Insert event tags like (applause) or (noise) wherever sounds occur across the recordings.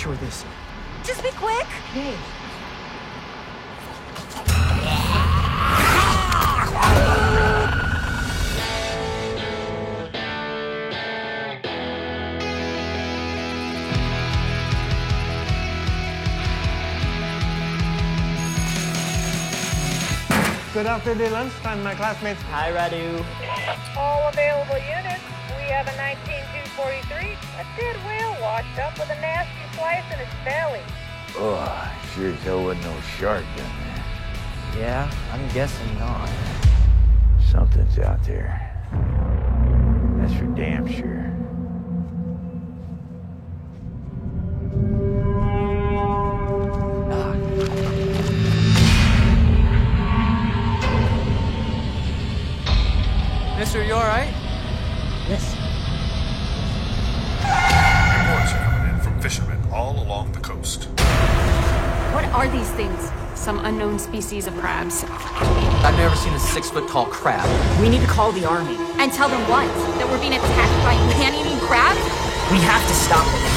you gotta take a picture with this. Just be quick. Good afternoon, lunchtime, my classmates. Hi, Radu. All available units. We have a 19243, a dead whale washed up with a nasty slice in its belly. Oh, sure as hell wasn't no shark down there. Yeah, I'm guessing not. Something's out there. That's for damn sure. Mister, you alright? Yes. Reports are coming in from fishermen all along the coast. What are these things? Some unknown species of crabs. I've never seen a six foot tall crab. We need to call the army. And tell them what? That we're being attacked by man-eating crabs? We have to stop them.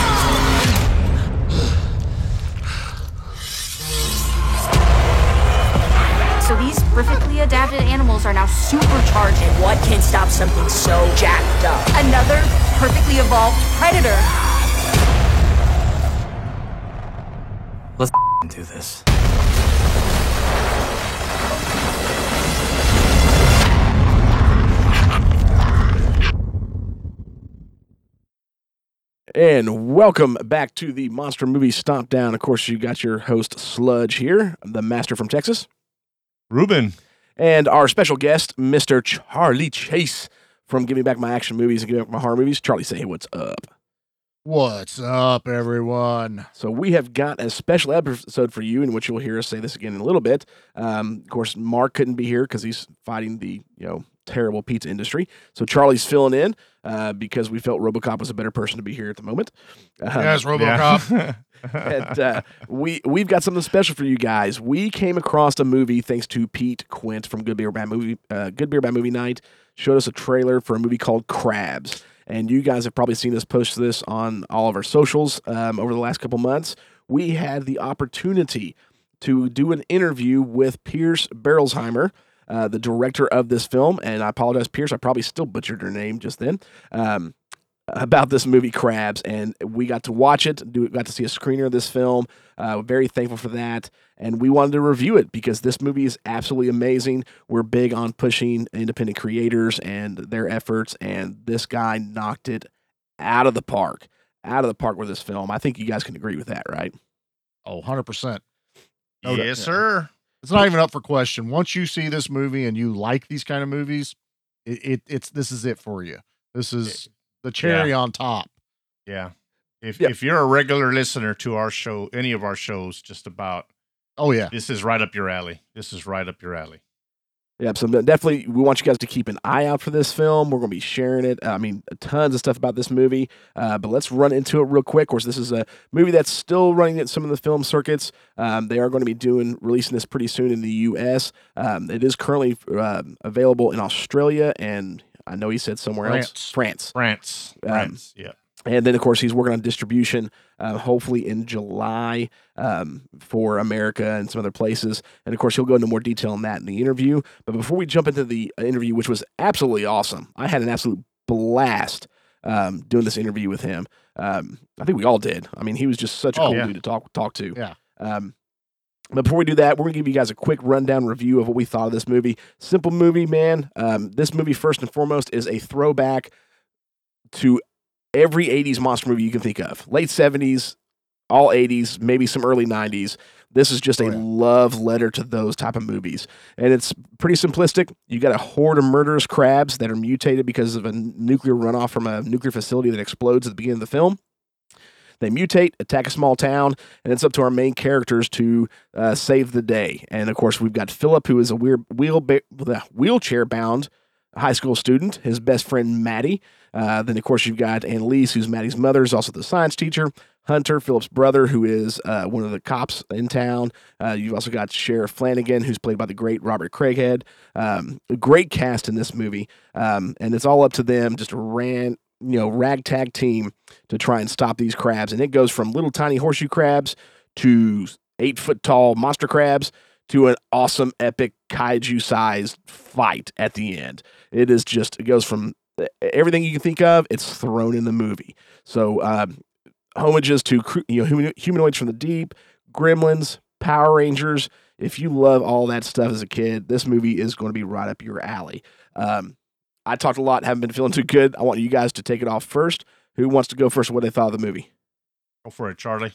So these perfectly adapted animals are now supercharged. And what can stop something so jacked up? Another perfectly evolved predator. Do this. And welcome back to the Monster Movie Stomp Down. Of course, you got your host Sludge here, the master from Texas, Ruben. and our special guest, Mr. Charlie Chase from Give Me Back My Action Movies and Give Me Back My Horror Movies. Charlie, say, hey, what's up? What's up, everyone? So we have got a special episode for you in which you'll hear us say this again in a little bit. Um, of course, Mark couldn't be here because he's fighting the you know terrible pizza industry. So Charlie's filling in uh, because we felt RoboCop was a better person to be here at the moment. Um, Yes, RoboCop. (laughs) and uh, we we've got something special for you guys. We came across a movie thanks to Pete Quint from Good Beer Bad Movie uh, Good Beer Bad Movie Night. Showed us a trailer for a movie called Crabs, and you guys have probably seen us post this on all of our socials um, over the last couple months. We had the opportunity to do an interview with Pierce Berolzheimer. Uh, the director of this film, and I apologize, Pierce. I probably still butchered her name just then. Um, about this movie Crabs, and we got to watch it. Do got to see a screener of this film. Uh, very thankful for that, and we wanted to review it because this movie is absolutely amazing. We're big on pushing independent creators and their efforts, and this guy knocked it out of the park, out of the park with this film. I think you guys can agree with that, right? Oh, 100%. No doubt. yes, sir. It's not even up for question. Once you see this movie and you like these kind of movies, it, it it's this is it for you. This is the cherry on top. Yeah. If Yeah. if you're a regular listener to our show, any of our shows, just about Oh yeah. this is right up your alley. This is right up your alley. Yeah, so definitely we want you guys to keep an eye out for this film. We're going to be sharing it. I mean, tons of stuff about this movie. Uh, but let's run into it real quick. Of course, this is a movie that's still running at some of the film circuits. Um, they are going to be doing releasing this pretty soon in the U.S. Um, it is currently um available in Australia and I know he said somewhere else, France. France. Um, France. yeah. And then, of course, he's working on distribution, uh, hopefully in July um, for America and some other places. And of course, he'll go into more detail on that in the interview. But before we jump into the interview, which was absolutely awesome, I had an absolute blast um, doing this interview with him. Um, I think we all did. I mean, he was just such a Oh, cool yeah. dude to talk talk to. Yeah. Um, but before we do that, we're gonna give you guys a quick rundown review of what we thought of this movie. Simple movie, man. Um, this movie, first and foremost, is a throwback to every 80s monster movie you can think of. Late 70s, all 80s, maybe some early 90s. This is just a Oh, yeah. love letter to those type of movies. And it's pretty simplistic. You got a horde of murderous crabs that are mutated because of a nuclear runoff from a nuclear facility that explodes at the beginning of the film. They mutate, attack a small town, and it's up to our main characters to uh, save the day. And of course, we've got Philip, who is a weird wheel wheelchair bound high school student, his best friend Maddie. Uh, then, of course, you've got Annalise, who's Maddie's mother, is also the science teacher. Hunter, Philip's brother, who is uh, one of the cops in town. Uh, you've also got Sheriff Flanagan, who's played by the great Robert Craighead. Um, great cast in this movie, um, and it's all up to them. Just ran, you know, ragtag team to try and stop these crabs, and it goes from little tiny horseshoe crabs to eight foot tall monster crabs to an awesome epic kaiju sized fight at the end. It is just it goes from everything you can think of. It's thrown in the movie. So um, homages to you know humanoids from the deep, gremlins, Power Rangers. If you love all that stuff as a kid, this movie is going to be right up your alley. Um, I talked a lot, haven't been feeling too good. I want you guys to take it off first. Who wants to go first? What they thought of the movie? Go for it, Charlie.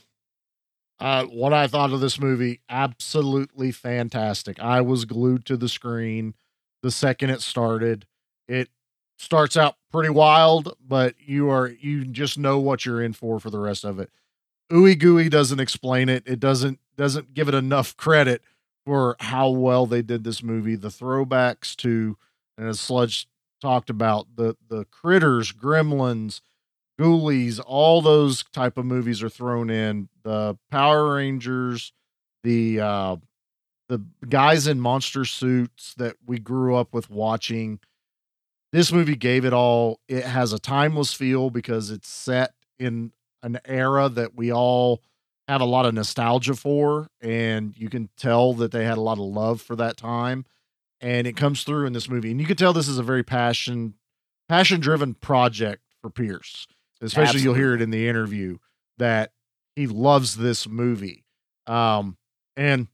Uh, what I thought of this movie, absolutely fantastic. I was glued to the screen the second it started. It starts out pretty wild, but you are you just know what you're in for for the rest of it. Ooey Gooey doesn't explain it. It doesn't doesn't give it enough (laughs) credit for how well they did this movie. The throwbacks to, and as Sludge talked about, the the critters, gremlins, ghoulies, all those type of movies are thrown in. The Power Rangers, the uh the guys in monster suits that we grew up with watching. This movie gave it all. It has a timeless feel because it's set in an era that we all had a lot of nostalgia for and you can tell that they had a lot of love for that time and it comes through in this movie. And you can tell this is a very passion passion driven project for Pierce. Especially you'll hear it in the interview that he loves this movie. Um and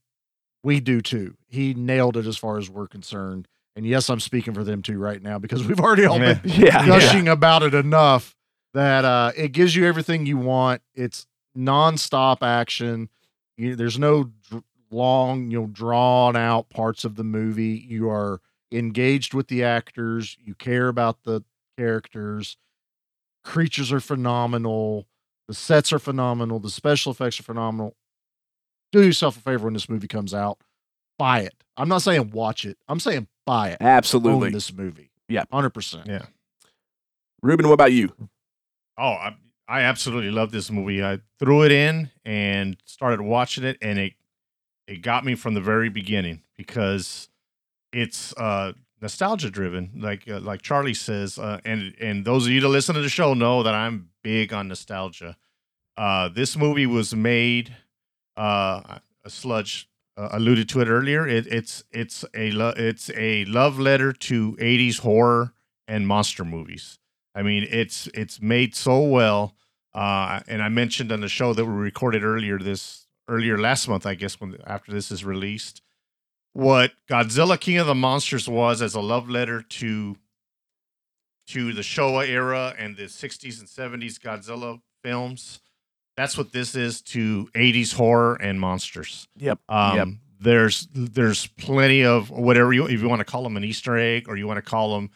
we do too. He nailed it as far as we're concerned. And yes i'm speaking for them too right now because we've already all been Yeah. (laughs) gushing about it enough that uh it gives you everything you want. It's non-stop action. You, there's no dr- long you know drawn out parts of the movie. You are engaged with the actors. You care about the characters. Creatures are phenomenal. The sets are phenomenal. The special effects are phenomenal. Do yourself a favor when this movie comes out. Buy it. I'm not saying watch it. I'm saying buy it. Absolutely. own this movie. Yeah. 100% Yeah. Ruben, what about you? Oh, I, I absolutely love this movie. I threw it in and started watching it, and it it got me from the very beginning because it's uh, nostalgia driven, like uh, like Charlie says, uh, and and those of you that listen to the show know that I'm big on nostalgia. Uh, this movie was made. Uh, a sludge uh, alluded to it earlier. It, it's it's a lo- it's a love letter to '80s horror and monster movies. I mean, it's it's made so well. And I mentioned on the show that we recorded earlier this earlier last month, I guess, when after this is released, what Godzilla King of the Monsters was as a love letter to to the Showa era and the 60s and 70s Godzilla films. That's what this is to 80s horror and monsters. Yep. Um, Yep. There's there's plenty of whatever you if you want to call them an Easter egg or you want to call them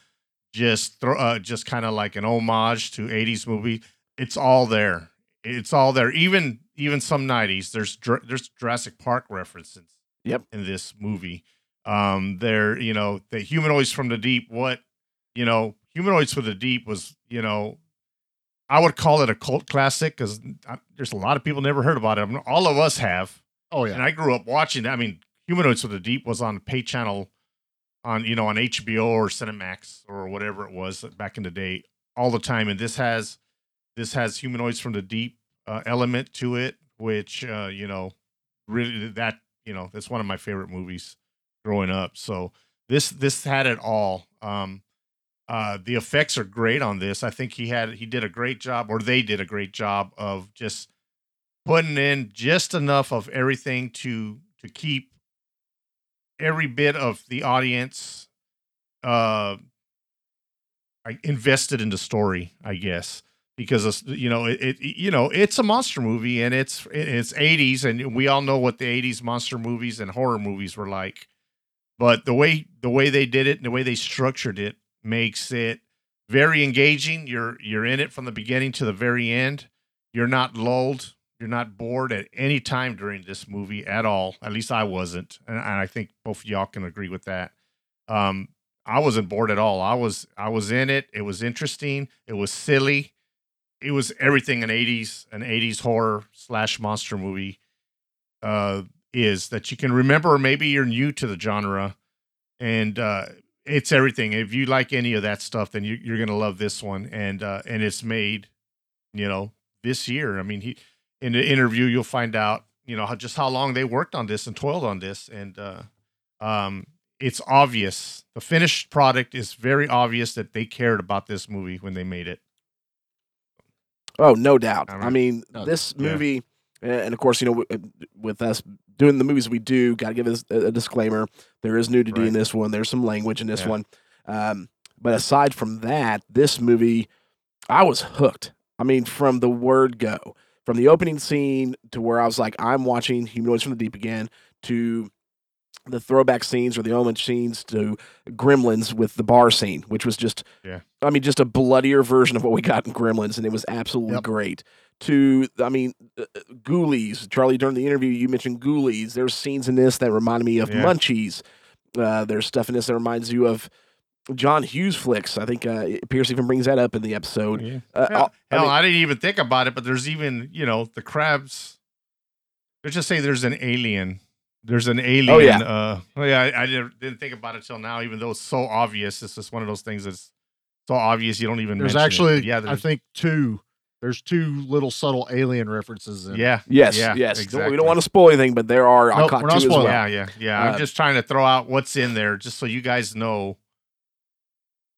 just throw uh, just kind of like an homage to 80s movie. It's all there. It's all there. Even even some 90s. There's there's Jurassic Park references. Yep. In this movie, um, there you know the humanoids from the deep. What you know, humanoids from the deep was you know I would call it a cult classic because there's a lot of people never heard about it. I mean, all of us have. Oh yeah. And I grew up watching. I mean, Humanoids from the Deep was on pay channel, on you know on HBO or Cinemax or whatever it was back in the day, all the time. And this has this has Humanoids from the Deep uh, element to it, which uh, you know really that you know that's one of my favorite movies growing up. So this this had it all. Um, uh, the effects are great on this. I think he had he did a great job, or they did a great job of just putting in just enough of everything to to keep every bit of the audience uh invested in the story, I guess, because you know it, it you know it's a monster movie and it's it's 80s and we all know what the 80s monster movies and horror movies were like. But the way the way they did it and the way they structured it makes it very engaging. You're you're in it from the beginning to the very end. You're not lulled. You're not bored at any time during this movie at all. At least I wasn't, and, I think both of y'all can agree with that. Um, I wasn't bored at all. I was I was in it. It was interesting. It was silly. It was everything an '80s an '80s horror slash monster movie uh, is that you can remember. Maybe you're new to the genre, and uh, it's everything. If you like any of that stuff, then you, you're gonna love this one. And uh, and it's made, you know, this year. I mean, he in the interview you'll find out, you know, how, just how long they worked on this and toiled on this, and uh, um, it's obvious. The finished product is very obvious that they cared about this movie when they made it. Oh, no doubt. I I mean- mean, No, this yeah. movie, and of course, you know, with, with us doing the movies we do, got to give us a, disclaimer. There is nudity in this one. There's some language in this Yeah. one. Um, but aside from that, this movie, I was hooked. I mean, from the word go, from the opening scene to where I was like, I'm watching Humanoids from the Deep again, to the throwback scenes or the homage scenes to Gremlins with the bar scene, which was just, Yeah. I mean, just a bloodier version of what we got in Gremlins, and it was absolutely Yep. great. To, I mean, uh, uh, Ghoulies, Charlie. During the interview, you mentioned Ghoulies. There's scenes in this that reminded me of Yeah. Munchies. Uh, there's stuff in this that reminds you of John Hughes flicks. I think uh, Pierce even brings that up in the episode. Yeah. Uh, Hell, I hell, mean- I didn't even think about it, but there's even, you know, the crabs. Let's just say there's an alien. There's an alien. Oh, yeah. Uh, oh, yeah, I, I didn't, didn't think about it till now, even though it's so obvious. It's just one of those things that's so obvious you don't even There's mention it. actually, yeah, I think two. There's two little subtle alien references. In it. yeah. Yes, yeah, yes. Don't- Exactly. We don't want to spoil anything, but there are. I Nope, caught we're not two as well. spoiling. Yeah, yeah, yeah. Uh, I'm just trying to throw out what's in there just so you guys know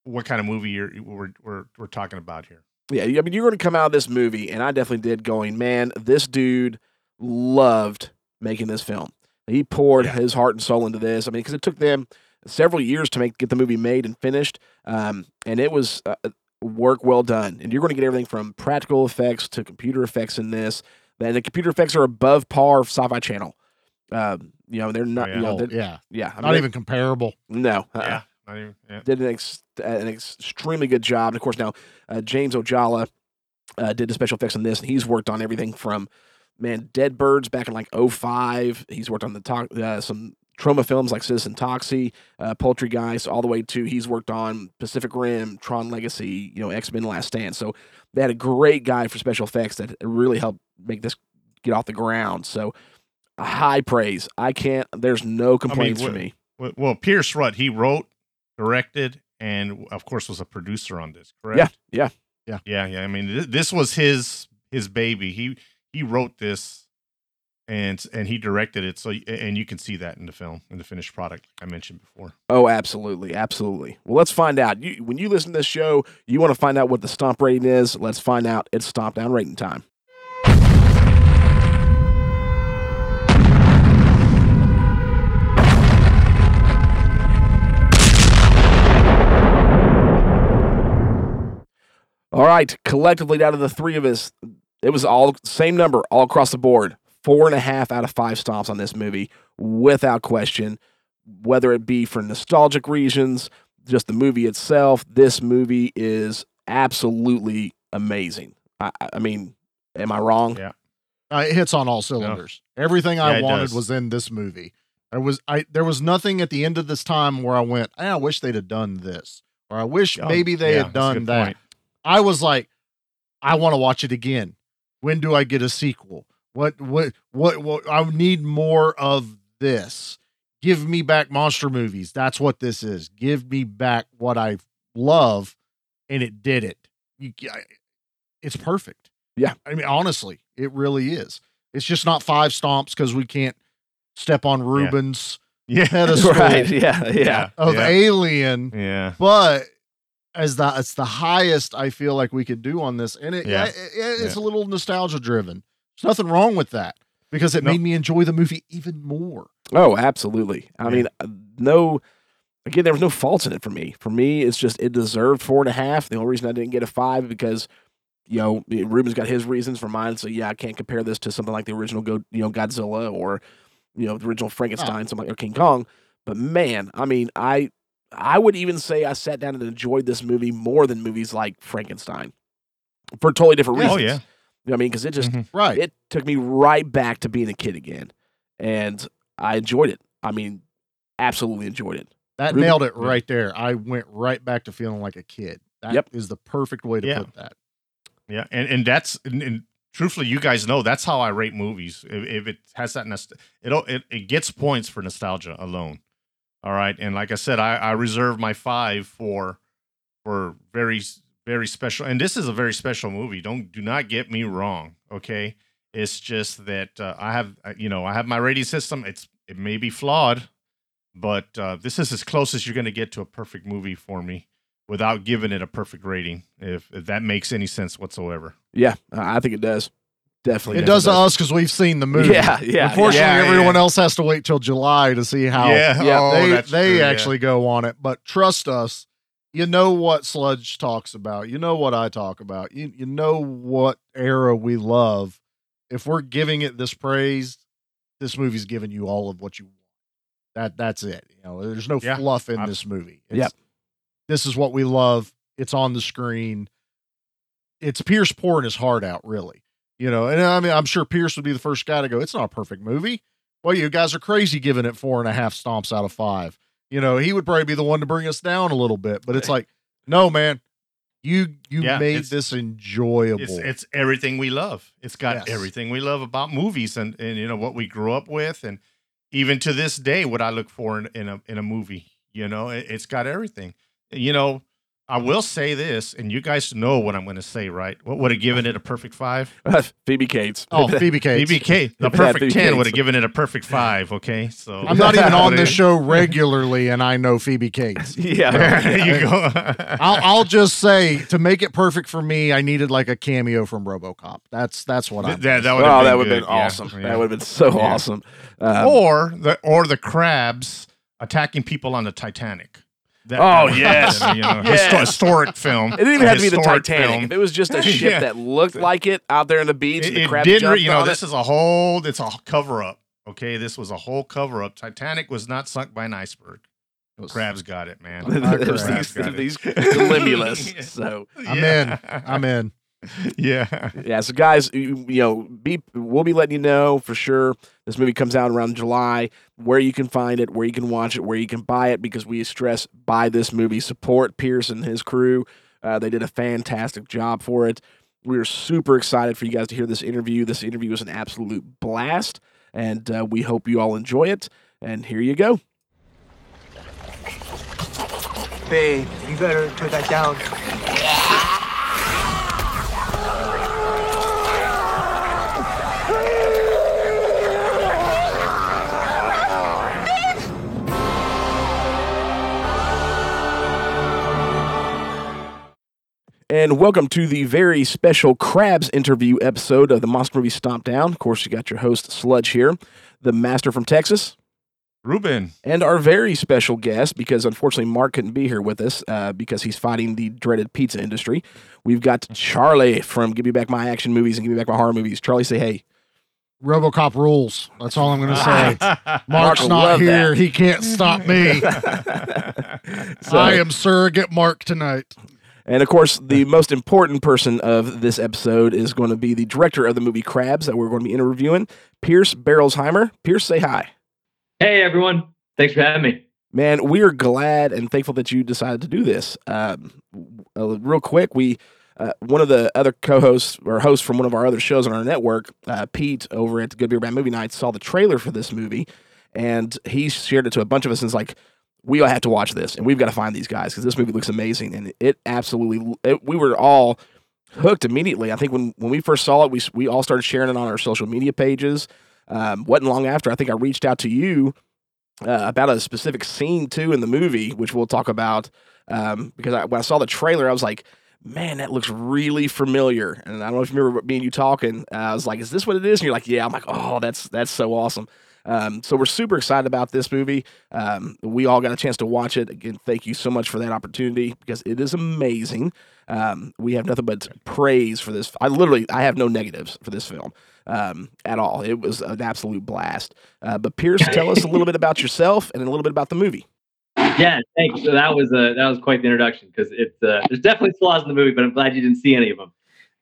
what kind of movie you're, we're, we're, we're talking about here. Yeah, I mean, you're going to come out of this movie, and I definitely did. Going, man, this dude loved making this film. He poured Yeah. his heart and soul into this. I mean, because it took them several years to make get the movie made and finished, um, and it was uh, work well done. And you're going to get everything from practical effects to computer effects in this. And the computer effects are above par of Sci-Fi Channel. Um, you know, they're not. yeah. You know, Oh, they're, yeah. yeah. I Not mean, even comparable. no. uh-uh Yeah. Not even, yeah. did an, ex- an extremely good job. And of course, now uh, James Ojala uh, did the special effects on this, and he's worked on everything from man Dead Birds back in like 05. He's worked on the talk, uh, some Troma films like Citizen Toxie, uh, Poultrygeist, all the way to he's worked on Pacific Rim, Tron Legacy, you know X Men Last Stand. So they had a great guy for special effects that really helped make this get off the ground. So high praise. I can't. There's no complaints for what- me. Well, Pierce Rudd, he wrote, directed, and of course was a producer on this, correct? Yeah, yeah. Yeah, yeah. I mean, th- this was his his baby. He he wrote this, and and he directed it. So and you can see that in the film, in the finished product, I mentioned before. Oh, absolutely, absolutely. Well, let's find out. You, when you listen to this show, you want to find out what the stomp rating is. Let's find out. It's stomp down rating time. All right, collectively, out of the three of us, it was all same number all across the board. Four and a half out of five stomps on this movie, without question whether it be for nostalgic reasons, just the movie itself, this movie is absolutely amazing. I, I- I mean, am I wrong? Yeah. Uh, it hits on all cylinders. Everything Yeah, I wanted does. was in this movie. There was I there was nothing at the end of this time where I went, "Eh, I wish they'd have done this, or I wish Oh, maybe they yeah, had done that. point. I was like, I want to watch it again. When do I get a sequel? What what what what I need more of this. Give me back monster movies. That's what this is. Give me back what I love and it did it. You, it's perfect. Yeah. I mean honestly, it really is. It's just not five stomps cuz we can't step on Ruben's Yeah. (laughs) pedestal right. Yeah. Yeah. of yeah. Alien yeah. but as the it's the highest I feel like we could do on this, and it, yeah. Yeah. it- it- it's a little nostalgia driven. There's nothing wrong with that because it No. made me enjoy the movie even more. Oh, absolutely. I Yeah. mean, uh, no. Again, there was no faults in it for me. For me, it's just it deserved four and a half. The only reason I didn't get a five because, you know, Ruben's got his reasons for mine. So yeah, I can't compare this to something like the original Go, you know, Godzilla or, you know, the original Frankenstein, something like or King Kong. But man, I mean, I I would even say I sat down and enjoyed this movie more than movies like Frankenstein for totally different Oh, reasons. yeah. You know what I mean? Because it just Mhm. Right. it took me right back to being a kid again, and I enjoyed it. I mean, absolutely enjoyed it. That Ruben? nailed it right there. I went right back to feeling like a kid. That is Yep. the perfect way to Yeah. put that. Yeah, and and that's and, and truthfully, you guys know that's how I rate movies. If, if it has that, nost- it, it it gets points for nostalgia alone. All right, and like I said, I, I reserve my five for for very very special. And this is a very special movie. Don't do not get me wrong. Okay, it's just that uh, I have uh, you know I have my rating system. It's it may be flawed, but uh, this is as close as you're going to get to a perfect movie for me without giving it a perfect rating. If, if that makes any sense whatsoever. Yeah, I I think it does. Definitely. It does to us because we've seen the movie. Yeah, yeah, Unfortunately, yeah, everyone yeah. else has to wait till July to see how Yeah, Yeah, oh, they they true, yeah. actually go on it. But trust us, you know what Sludge talks about. You know what I talk about. You you know what era we love. If we're giving it this praise, this movie's giving you all of what you want. That that's it. You know, there's no Yeah, fluff in I'm- this movie. It's, Yep. This is what we love. It's on the screen. It's Pierce pouring his heart out, really. You know, and I mean, I'm sure Pierce would be the first guy to go, it's not a perfect movie. Well, you guys are crazy giving it four and a half stomps out of five. You know, he would probably be the one to bring us down a little bit, but it's like, no, man, you you Yeah, made this enjoyable. It's it's everything we love. It's got Yes. everything we love about movies and and you know what we grew up with and even to this day what I look for in, in a in a movie. You know, it, it's got everything. You know, I will say this, and you guys know what I'm going to say, right? What would have given it a perfect five? (laughs) Phoebe Cates. oh, (laughs) Phoebe Cates. BBK, the If it had perfect Phoebe ten would have given it a perfect five. Okay, so I'm not (laughs) even on But this show regularly, and I know Phoebe Cates. yeah. There you go. I'll, I'll just say to make it perfect for me, I needed like a cameo from RoboCop. That's that's what I. that, that would Oh, have that been would have been awesome. yeah. That would have been so Yeah. awesome. Um, or the or the crabs attacking people on the Titanic. That, Oh, yes. you know, Yes. histo- historic film. it didn't even have to be the Titanic. film. If it was just a (laughs) ship Yeah. that looked like it out there on the beach, It, the it did, you know, this it. is a whole. It's a cover up. Okay, this was a whole cover up. Titanic was not sunk by an iceberg. Crabs got it, man. (laughs) It was Crabs these, got it. these (laughs) limulus. So I'm Yeah. in. I'm in. Yeah. yeah, so guys, you, you know, be we'll be letting you know for sure. This movie comes out around July. Where you can find it, where you can watch it, where you can buy it, because we stress buy this movie. Support Pierce and his crew. Uh, they did a fantastic job for it. We are super excited for you guys to hear this interview. This interview was an absolute blast, and uh, we hope you all enjoy it. And here you go. Babe, you better put that down. And welcome to the very special Crabs interview episode of the Monster Movie Stomp Down. Of course, you got your host, Sludge, here, the master from Texas, Ruben. and our very special guest, because unfortunately Mark couldn't be here with us uh, because he's fighting the dreaded pizza industry. We've got Charlie from Give Me Back My Action Movies and Give Me Back My Horror Movies. Charlie, say hey. RoboCop rules. That's all I'm going (laughs) to say. Mark's will not here. that. He can't stop me. So- (laughs) (laughs) I am surrogate Mark tonight. And of course, the most important person of this episode is going to be the director of the movie Crabs that we're going to be interviewing, Pierce Berolzheimer. Pierce, say hi. Hey, everyone. Thanks for having me. Man, we are glad and thankful that you decided to do this. Um, uh, real quick, we uh, one of the other co-hosts or hosts from one of our other shows on our network, uh, Pete over at Good Beer Bad Movie Night, saw the trailer for this movie, and he shared it to a bunch of us. And it's like, we all have to watch this, and we've got to find these guys because this movie looks amazing, and it absolutely. It, we were all hooked immediately. I think when when we first saw it, we we all started sharing it on our social media pages. Um, wasn't long after I think I reached out to you uh, about a specific scene too in the movie, which we'll talk about. Um, because I, when I saw the trailer, I was like, "Man, that looks really familiar." And I don't know if you remember me and you talking. Uh, I was like, "Is this what it is?" And you're like, "Yeah." I'm like, "Oh, that's that's so awesome." Um, so we're super excited about this movie. Um, we all got a chance to watch it. Again, thank you so much for that opportunity because it is amazing. Um, we have nothing but praise for this. I literally, I have no negatives for this film um, at all. It was an absolute blast. Uh, but Pierce, tell us a little bit about yourself and a little bit about the movie. Yeah, thanks. So that was uh, that was quite the introduction because it's uh, there's definitely flaws in the movie, but I'm glad you didn't see any of them.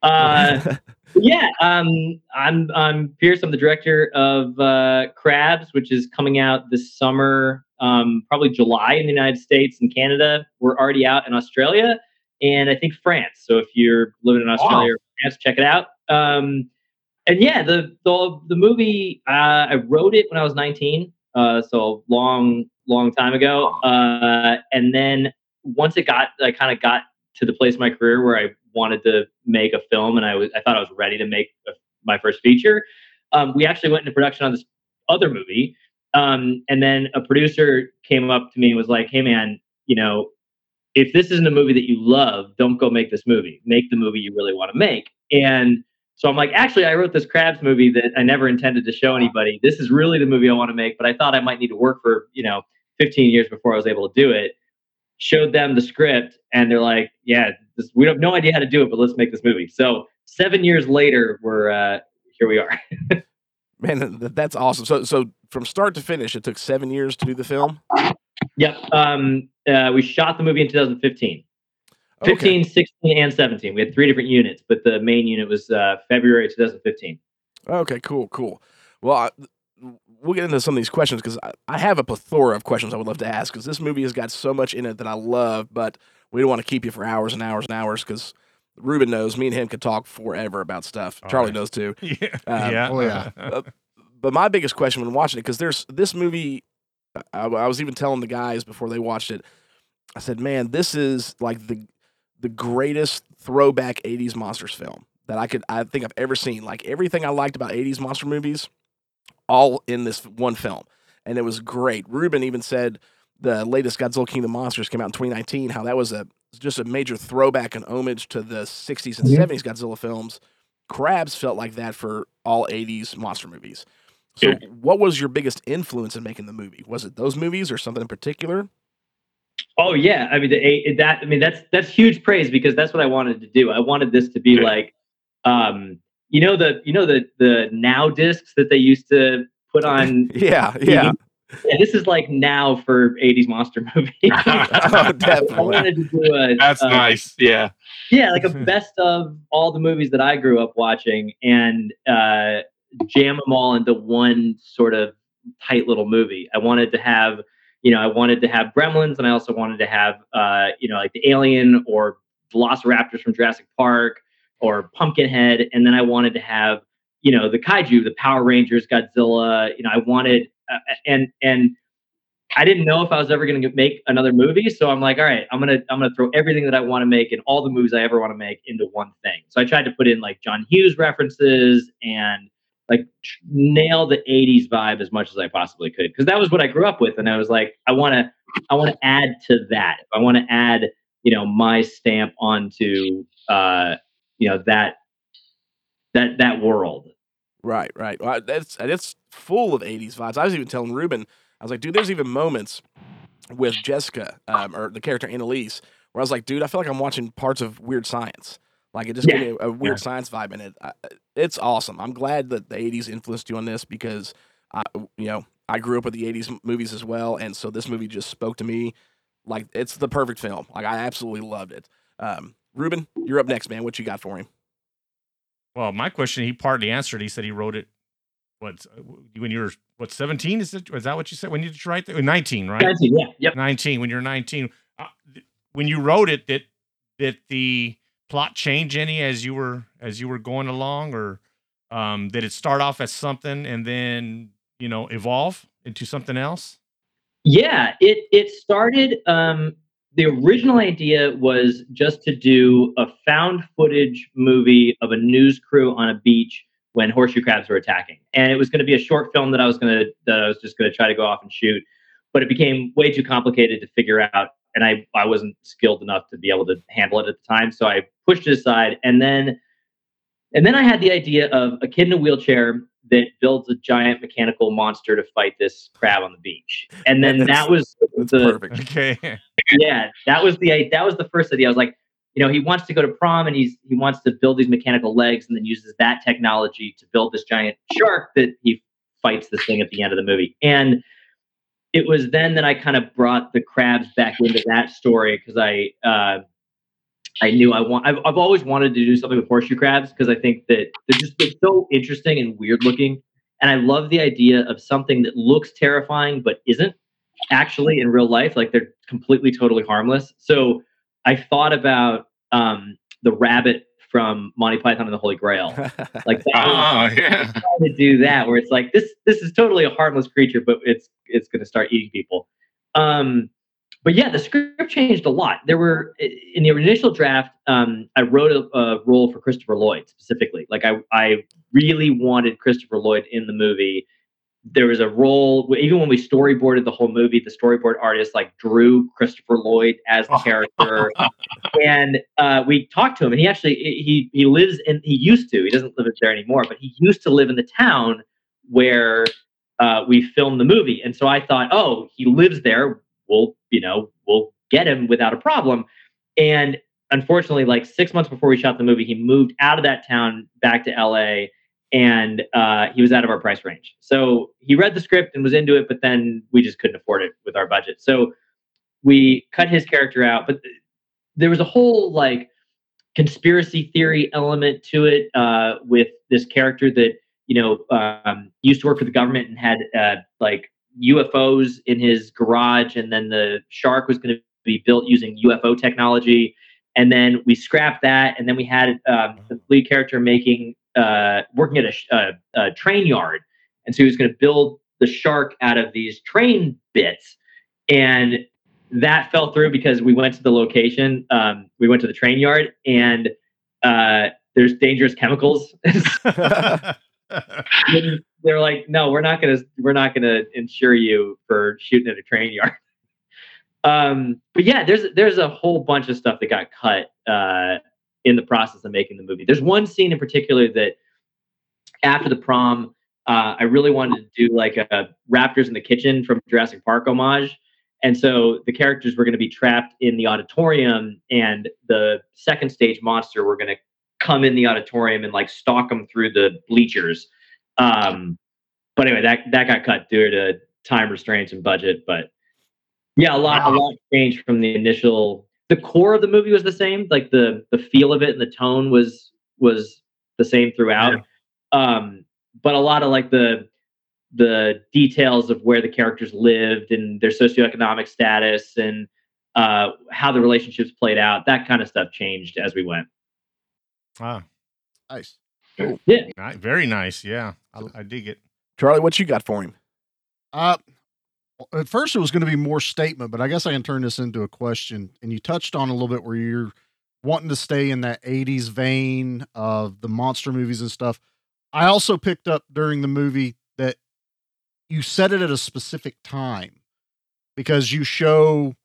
Uh, (laughs) yeah, um, I'm I'm Pierce. I'm the director of uh, Crabs, which is coming out this summer um, probably July in the United States and Canada. We're already out in Australia and I think France. So if you're living in Australia or France, check it out. Um, and yeah, the the the movie uh, I wrote it when I was 19, uh, so long long time ago. Uh, and then once it got, I kind of got to the place in my career where I wanted to make a film, and I was I thought I was ready to make a, my first feature. Um, we actually went into production on this other movie, um, and then a producer came up to me and was like, "Hey, man, you know." If this isn't a movie that you love, don't go make this movie. Make the movie you really want to make. And so I'm like, actually, I wrote this Crabs movie that I never intended to show anybody. This is really the movie I want to make, but I thought I might need to work for, you know, 15 years before I was able to do it. Showed them the script, and they're like, yeah, this, we have no idea how to do it, but let's make this movie. So seven years later, we're uh, here. We are. (laughs) Man, that's awesome. So, so from start to finish, it took seven years to do the film. yep. Um, uh, we shot the movie in 2015. 15, 16, and 17. We had three different units, but the main unit was uh, February 2015. Okay, cool, cool. Well, I, we'll get into some of these questions because I, I have a plethora of questions I would love to ask because this movie has got so much in it that I love, but we don't want to keep you for hours and hours and hours because Ruben knows me and him could talk forever about stuff. All Charlie right. knows too. (laughs) Yeah. Um, yeah. oh, yeah. uh, but my biggest question when watching it because there's this movie I, I was even telling the guys before they watched it i said man this is like the the greatest throwback 80s monsters film that i could i think i've ever seen like everything i liked about 80s monster movies all in this one film and it was great ruben even said the latest godzilla king of the monsters came out in 2019 how that was a just a major throwback and homage to the 60s and Mhm. 70s godzilla films crabs felt like that for all 80s monster movies so, what was your biggest influence in making the movie? Was it those movies or something in particular? Oh yeah, I mean the, that. I mean that's that's huge praise because that's what I wanted to do. I wanted this to be like, um, you know the you know the the now discs that they used to put (laughs) on. Yeah, yeah. Yeah, this is like now for '80s monster (laughs) movie. oh, (laughs) definitely. wanted to do a. That's uh, nice. Yeah. Yeah, like a (laughs) best of all the movies that I grew up watching, and uh, jam them all into one sort of tight little movie. I wanted to have, you know, I wanted to have Gremlins, and I also wanted to have, uh, you know, like the Alien or Velociraptors from Jurassic Park or Pumpkinhead, and then I wanted to have, you know, the kaiju, the Power Rangers, Godzilla. You know, I wanted, and and I didn't know if I was ever going to make another movie, so I'm like, all right, I'm gonna I'm gonna throw everything that I want to make and all the movies I ever want to make into one thing. So I tried to put in like John Hughes references and like nail the 80s vibe as much as I possibly could because that was what I grew up with, and I was like, I want to I want to add to that. I want to add you know my stamp onto uh, you know that that that world. Right, right. Well, that's and it's full of '80s vibes. I was even telling Ruben, I was like, dude, there's even moments with Jessica um, or the character Annalise where I was like, dude, I feel like I'm watching parts of Weird Science. Like it just Yeah. gave me a, a weird Yeah. science vibe in it. I, it's awesome. I'm glad that the '80s influenced you on this because, I, you know, I grew up with the '80s movies as well, and so this movie just spoke to me. Like it's the perfect film. Like I absolutely loved it. Um, Ruben, you're up next, man. What you got for him? Well, my question, he partly answered. He said he wrote it. What when you were what seventeen? Is it? Is that what you said? When did you write that? Nineteen, right? 19, yeah, yep. Nineteen. When you're nineteen, uh, th- when you wrote it, did did the plot change any as you were as you were going along, or um, did it start off as something and then you know evolve into something else? Yeah, it it started. Um, the original idea was just to do a found footage movie of a news crew on a beach when horseshoe crabs were attacking, and it was going to be a short film that I was going to that I was just going to try to go off and shoot, but it became way too complicated to figure out, and I I wasn't skilled enough to be able to handle it at the time, so I pushed it aside, and then and then I had the idea of a kid in a wheelchair that builds a giant mechanical monster to fight this crab on the beach. And then That's- that was (laughs) the perfect. Okay. (laughs) yeah, that was the that was the first idea. I was like, you know, he wants to go to prom and he's he wants to build these mechanical legs and then uses that technology to build this giant shark that he fights this thing at the end of the movie. And it was then that I kind of brought the crabs back into that story because I uh, I knew I want. I've, I've always wanted to do something with horseshoe crabs because I think that they're just they're so interesting and weird looking, and I love the idea of something that looks terrifying but isn't. actually in real life. Like they're completely, totally harmless. So I thought about um, the rabbit from Monty Python and the Holy Grail. (laughs) Like that Ah, yeah. trying to do that where it's like this this is totally a harmless creature, but it's it's going to start eating people. Um, but yeah, the script changed a lot. There were in the initial draft, um, I wrote a, a role for Christopher Lloyd specifically. Like I I really wanted Christopher Lloyd in the movie. There was a role even when we storyboarded the whole movie. The storyboard artist like drew Christopher Lloyd as the character, (laughs) and uh, we talked to him. And he actually he he lives in he used to he doesn't live there anymore, but he used to live in the town where uh, we filmed the movie. And so I thought, oh, he lives there. We'll, you know, we'll get him without a problem. And unfortunately, like six months before we shot the movie, he moved out of that town back to LA and uh, he was out of our price range. So he read the script and was into it, but then we just couldn't afford it with our budget. So we cut his character out. But th- there was a whole like conspiracy theory element to it uh, with this character that you know um, used to work for the government and had uh, like UFOs in his garage, and then the shark was going to be built using UFO technology. And then we scrapped that, and then we had um, the lead character making uh, working at a, a, a train yard, and so he was going to build the shark out of these train bits, and that fell through because we went to the location. Um, we went to the train yard, and uh, there's dangerous chemicals. (laughs) (laughs) (laughs) (laughs) They're like, no, we're not gonna, we're not gonna insure you for shooting at a train yard. (laughs) Um, but yeah, there's there's a whole bunch of stuff that got cut uh, in the process of making the movie. There's one scene in particular that after the prom, uh, I really wanted to do like a Raptors in the Kitchen from Jurassic Park homage. And so the characters were going to be trapped in the auditorium, and the second stage monster were going to come in the auditorium and like stalk them through the bleachers. Um, but anyway, that that got cut due to time restraints and budget. But yeah, a lot a lot changed from the initial. The core of the movie was the same, like the the feel of it and the tone was was the same throughout. Um, but a lot of like the the details of where the characters lived and their socioeconomic status and uh, how the relationships played out, that kind of stuff changed as we went. Ah, nice. Yeah. Ni- very nice. Yeah, I, I dig it. Charlie, what you got for him? Uh, at first it was going to be more statement, but I guess I can turn this into a question. And you touched on a little bit where you're wanting to stay in that 80s vein of the monster movies and stuff. I also picked up during the movie that you set it at a specific time because you show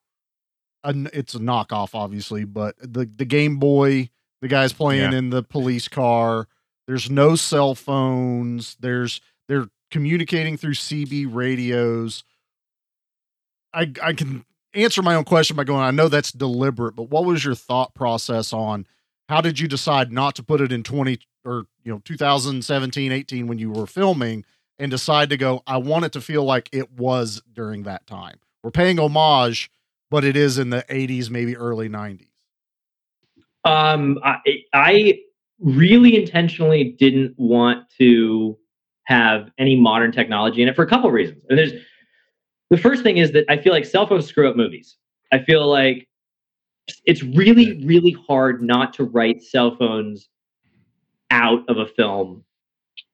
a, it's a knockoff obviously, but the the Game Boy, the guys playing Yeah. in the police car, there's no cell phones, there's they're communicating through CB radios. I I can answer my own question by going, I know that's deliberate, but what was your thought process on how did you decide not to put it in 20 or you know 2017, 18 when you were filming and decide to go, I want it to feel like it was during that time. We're paying homage, but it is in the 80s, maybe early 90s. Um, I, I really intentionally didn't want to have any modern technology in it for a couple of reasons. And there's the first thing is that I feel like cell phones screw up movies. I feel like it's really, really hard not to write cell phones out of a film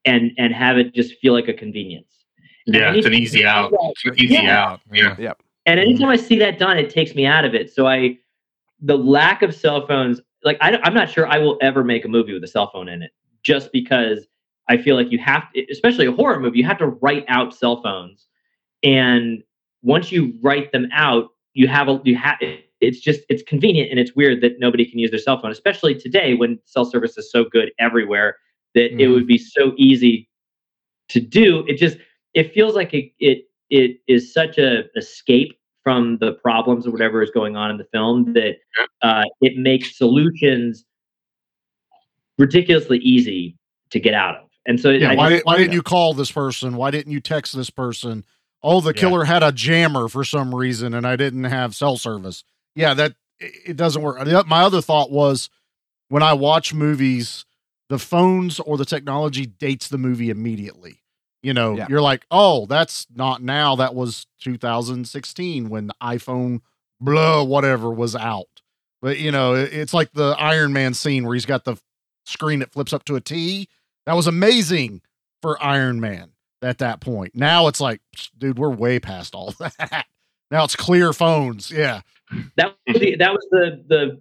and and have it just feel like a convenience. And Yeah, it's an easy out. that- It's an easy Yeah. out. Yeah. Yep. and anytime I see that done, it takes me out of it. So I, the lack of cell phones, like I, am not sure I will ever make a movie with a cell phone in it, just because I feel like you have, to, especially a horror movie, you have to write out cell phones, and once you write them out, you have a, you have. It's just it's convenient and it's weird that nobody can use their cell phone, especially today when cell service is so good everywhere that it Mhm. would be so easy to do. It just it feels like it it it is such a escape from the problems or whatever is going on in the film that uh, it makes solutions ridiculously easy to get out of. And so Yeah, I why, just- did, why didn't you call this person? Why didn't you text this person? Oh, the killer had a jammer for some reason and I didn't have cell service. Yeah, that it it doesn't work. My other thought was when I watch movies, the phones or the technology dates the movie immediately. You know, Yeah. you're like, oh, that's not now. That was 2016 when the iPhone blah whatever was out. But you know, it- it's like the Iron Man scene where he's got the screen that flips up to a T. That was amazing for Iron Man at that point. Now it's like, dude, we're way past all (laughs) that. Now it's clear phones. Yeah. that was the, that was the the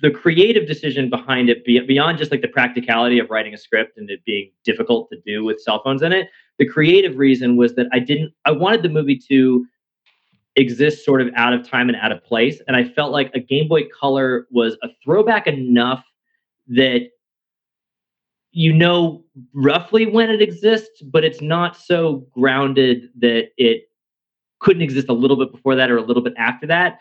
the creative decision behind it beyond just like the practicality of writing a script and it being difficult to do with cell phones in it the creative reason was that i didn't i wanted the movie to exist sort of out of time and out of place and i felt like a game boy color was a throwback enough that you know roughly when it exists but it's not so grounded that it couldn't exist a little bit before that or a little bit after that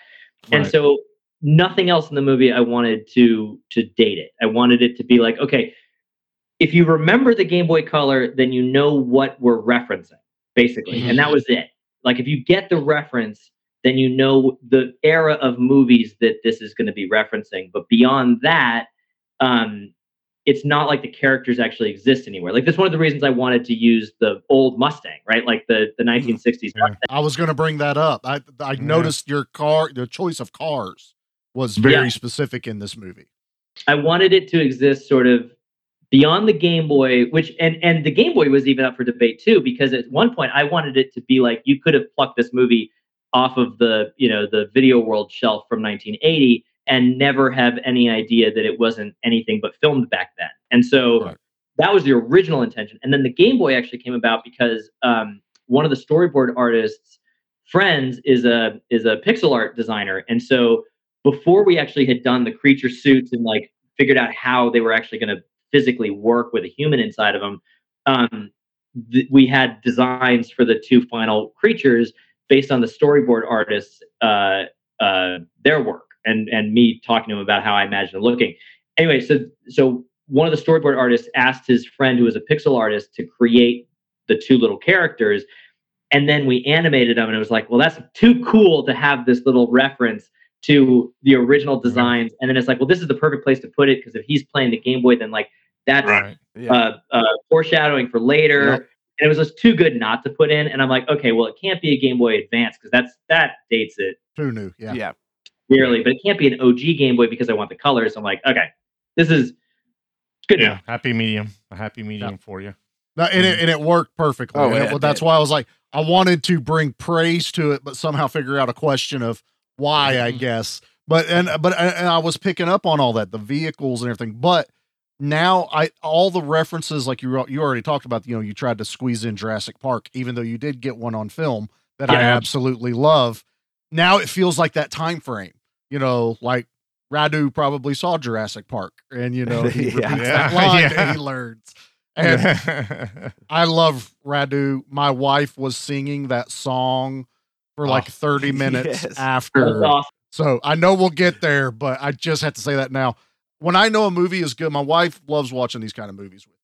and so nothing else in the movie I wanted to to date it. I wanted it to be like, okay, if you remember the Game Boy Color, then you know what we're referencing, basically. And that was it. Like if you get the reference, then you know the era of movies that this is going to be referencing. But beyond that, um, it's not like the characters actually exist anywhere. Like that's one of the reasons I wanted to use the old Mustang, right? Like the the 1960s Mustang. I was going to bring that up. I I noticed your car, the choice of cars was very Yeah. specific in this movie. I wanted it to exist sort of beyond the Game Boy, which and and the Game Boy was even up for debate too, because at one point I wanted it to be like you could have plucked this movie off of the you know the video world shelf from 1980 and never have any idea that it wasn't anything but filmed back then. And so that was the original intention. And then the Game Boy actually came about because um, one of the storyboard artists' friends is a is a pixel art designer, and so before we actually had done the creature suits and like figured out how they were actually going to physically work with a human inside of them, um, th- we had designs for the two final creatures based on the storyboard artists uh, uh, their work and and me talking to him about how I imagine it looking. Anyway, so so one of the storyboard artists asked his friend who was a pixel artist to create the two little characters and then we animated them and it was like well that's too cool to have this little reference to the original designs and then it's like well this is the perfect place to put it because if he's playing the game boy then like that's uh, uh, foreshadowing for later and it was just too good not to put in and i'm like okay well it can't be a game boy advance because that's that dates it Too new. Yeah. Yeah. clearly but it can't be an og game boy because i want the colors i'm like okay this is good Yeah, enough happy medium, a happy medium for you. No, and it and it worked perfectly. Oh, yeah, well, it that's did. why I was like, I wanted to bring praise to it, but somehow figure out a question of why, Mm-hmm. I guess. But and but and I was picking up on all that, the vehicles and everything. But now I all the references, like you you already talked about, you know, you tried to squeeze in Jurassic Park, even though you did get one on film that I absolutely love. Now it feels like that time frame, you know, like Radu probably saw Jurassic Park, and you know (laughs) he Yeah. repeats Yeah, that (laughs) line yeah. that he learns. (laughs) And I love Radu. My wife was singing that song for like Oh, 30 minutes yes. after. Awesome. So I know we'll get there, but I just have to say that now. When I know a movie is good, my wife loves watching these kind of movies with me.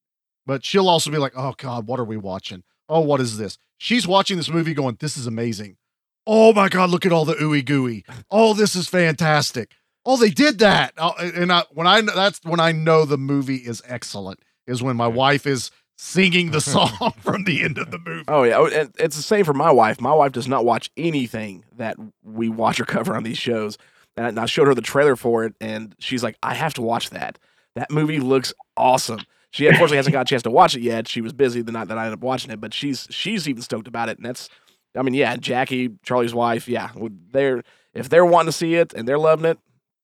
But she'll also be like, oh God, what are we watching? Oh, what is this? She's watching this movie going, this is amazing. Oh my God, look at all the ooey gooey. Oh, this is fantastic. Oh, they did that. Oh, and I, when I that's when I know the movie is excellent is when my mm. wife is singing the (laughs) song from the end of the movie. Oh yeah, Oh, it's the same for my wife. My wife does not watch anything that we watch or cover on these shows. And I showed her the trailer for it, and she's like, "I have to watch that. That movie looks awesome." She unfortunately hasn't got a chance to watch it yet. She was busy the night that I ended up watching it, but she's she's even stoked about it, and that's, I mean, yeah, Jackie, Charlie's wife, yeah, they're if they're wanting to see it and they're loving it,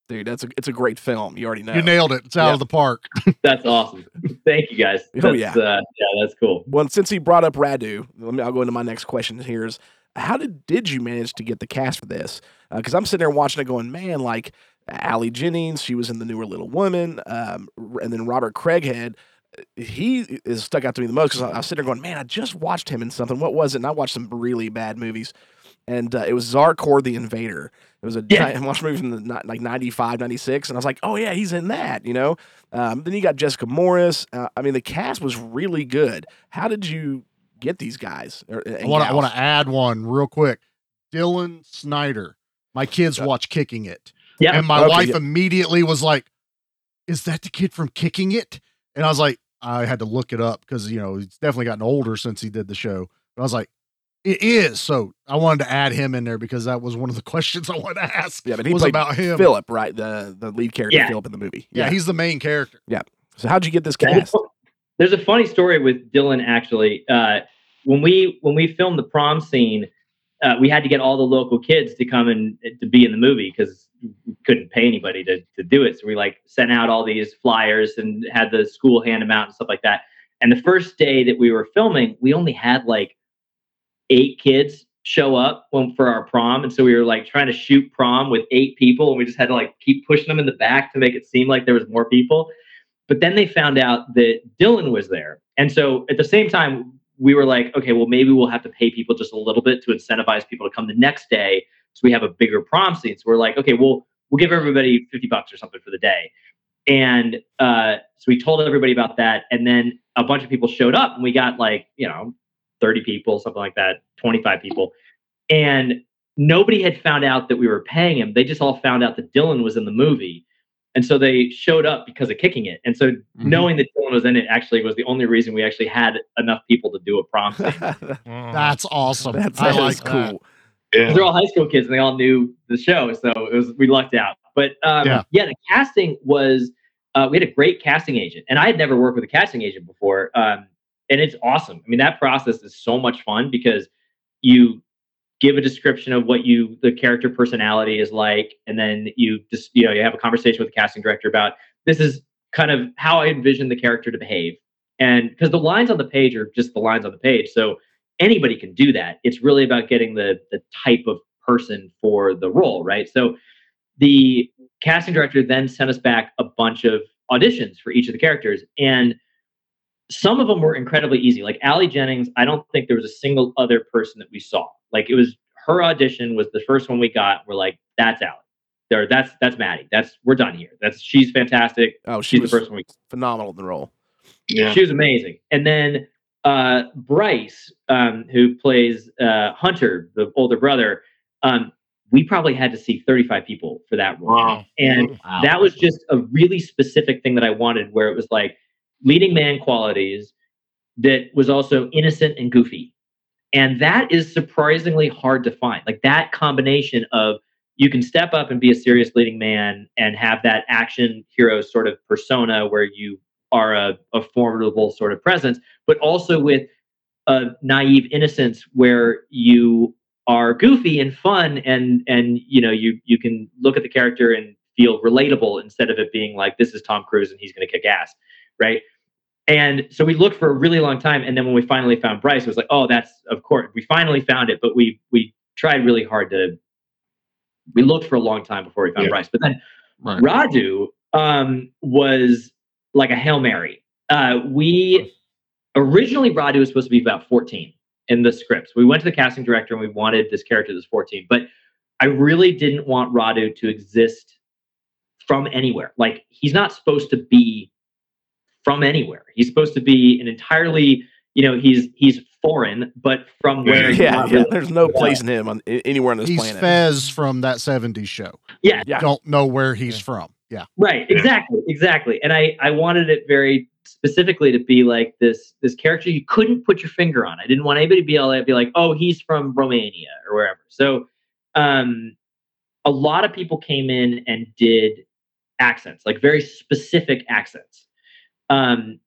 dude, that's a it's a great film. You already know. You nailed it. It's out Yeah. of the park. (laughs) that's awesome thank you guys Oh, That's, yeah. uh, yeah that's cool Well, since he brought up Radu, let me. I'll go into my next question. Here is how did did you manage to get the cast for this? Because I'm sitting there watching it, going, man, like Allie Jennings, she was in the newer Little Woman, um, and then Robert Craighead. He is stuck out to me the most because I, I was sitting there going, man, I just watched him in something. What was it? And I watched some really bad movies, and uh, it was Zarkorr the Invader. It was a Yeah. I watched a movie from the like 95, 96, and I was like, oh yeah, he's in that, you know. Um, then you got Jessica Morris. Uh, I mean, the cast was really good. How did you get these guys? Or, I want to I want to add one real quick. Dylan Snyder. My kids watch Kicking It. Yeah. And my Okay, wife yeah. immediately was like, "Is that the kid from Kicking It?" And I was like, I had to look it up because you know he's definitely gotten older since he did the show. But I was like, it is. So I wanted to add him in there because that was one of the (laughs) questions I wanted to ask. Yeah, but he was about him. Philip, right? The the lead character Yeah. Philip in the movie. Yeah, he's the main character. yeah. So how'd you get this There's cast? There's a funny story with Dylan actually. Uh, when we when we filmed the prom scene, uh, we had to get all the local kids to come and to be in the movie because we couldn't pay anybody to to do it. So we like sent out all these flyers and had the school hand them out and stuff like that. And the first day that we were filming, we only had like eight kids show up when, for our prom, and so we were like trying to shoot prom with eight people, and we just had to like keep pushing them in the back to make it seem like there was more people. But then they found out that Dylan was there. And so at the same time, we were like, okay, well, maybe we'll have to pay people just a little bit to incentivize people to come the next day so we have a bigger prom scene. So we're like, okay, we'll we'll give everybody 50 bucks or something for the day. And uh, so we told everybody about that. And then a bunch of people showed up and we got like, you know, 30 people, something like that, 25 people. And nobody had found out that we were paying him. They just all found out that Dylan was in the movie. And so they showed up because of kicking it. And so Mm-hmm. knowing that Dylan was in it actually was the only reason we actually had enough people to do a prom scene. (laughs) That's awesome. That's, I that like is that. cool. They're all high school kids and they all knew the show. So it was we lucked out. But um, Yeah. yeah. the casting was uh, we had a great casting agent. And I had never worked with a casting agent before. Um, and it's awesome. I mean, that process is so much fun because you give a description of what you the character personality is like, and then you just you know you have a conversation with the casting director about this is kind of how I envision the character to behave. And because the lines on the page are just the lines on the page, so anybody can do that. It's really about getting the the type of person for the role, right? So the casting director then sent us back a bunch of auditions for each of the characters, and some of them were incredibly easy. Like Allie Jennings, I don't think there was a single other person that we saw. Like it was her audition was the first one we got. We're like, that's Allie. There, that's that's Maddie. That's we're done here. That's she's fantastic. Oh, she she's was the first one we phenomenal in the role. Yeah. she was amazing. And then uh, Bryce, um, who plays uh, Hunter, the older brother, um, we probably had to see 35 people for that role. And Wow. that was just a really specific thing that I wanted, where it was like leading man qualities that was also innocent and goofy. And that is surprisingly hard to find. Like that combination of you can step up and be a serious leading man and have that action hero sort of persona where you are a, a formidable sort of presence, but also with a naive innocence where you are goofy and fun and and you know you you can look at the character and feel relatable instead of it being like this is Tom Cruise and he's going to kick ass, right? And so we looked for a really long time, and then when we finally found Bryce, it was like, oh, that's of course we finally found it, but we we tried really hard to. We looked for a long time before we found Yeah. Bryce, but then Right. Radu um, was like a hail mary. Uh, we originally Radu was supposed to be about 14 in the scripts. We went to the casting director and we wanted this character that's 14, but I really didn't want Radu to exist from anywhere. Like he's not supposed to be from anywhere. He's supposed to be an entirely, you know, he's he's foreign, but from where he's Yeah, yeah. There's no placing him on anywhere on this He's planet. Fez from that 70s show. Yeah. Yeah. Don't know where he's from. Yeah. Right, exactly, exactly. And I I wanted it very specifically to be like this this character you couldn't put your finger on. I didn't want anybody to be able to be like, oh, he's from Romania or wherever. So um a lot of people came in and did accents, like very specific accents. Um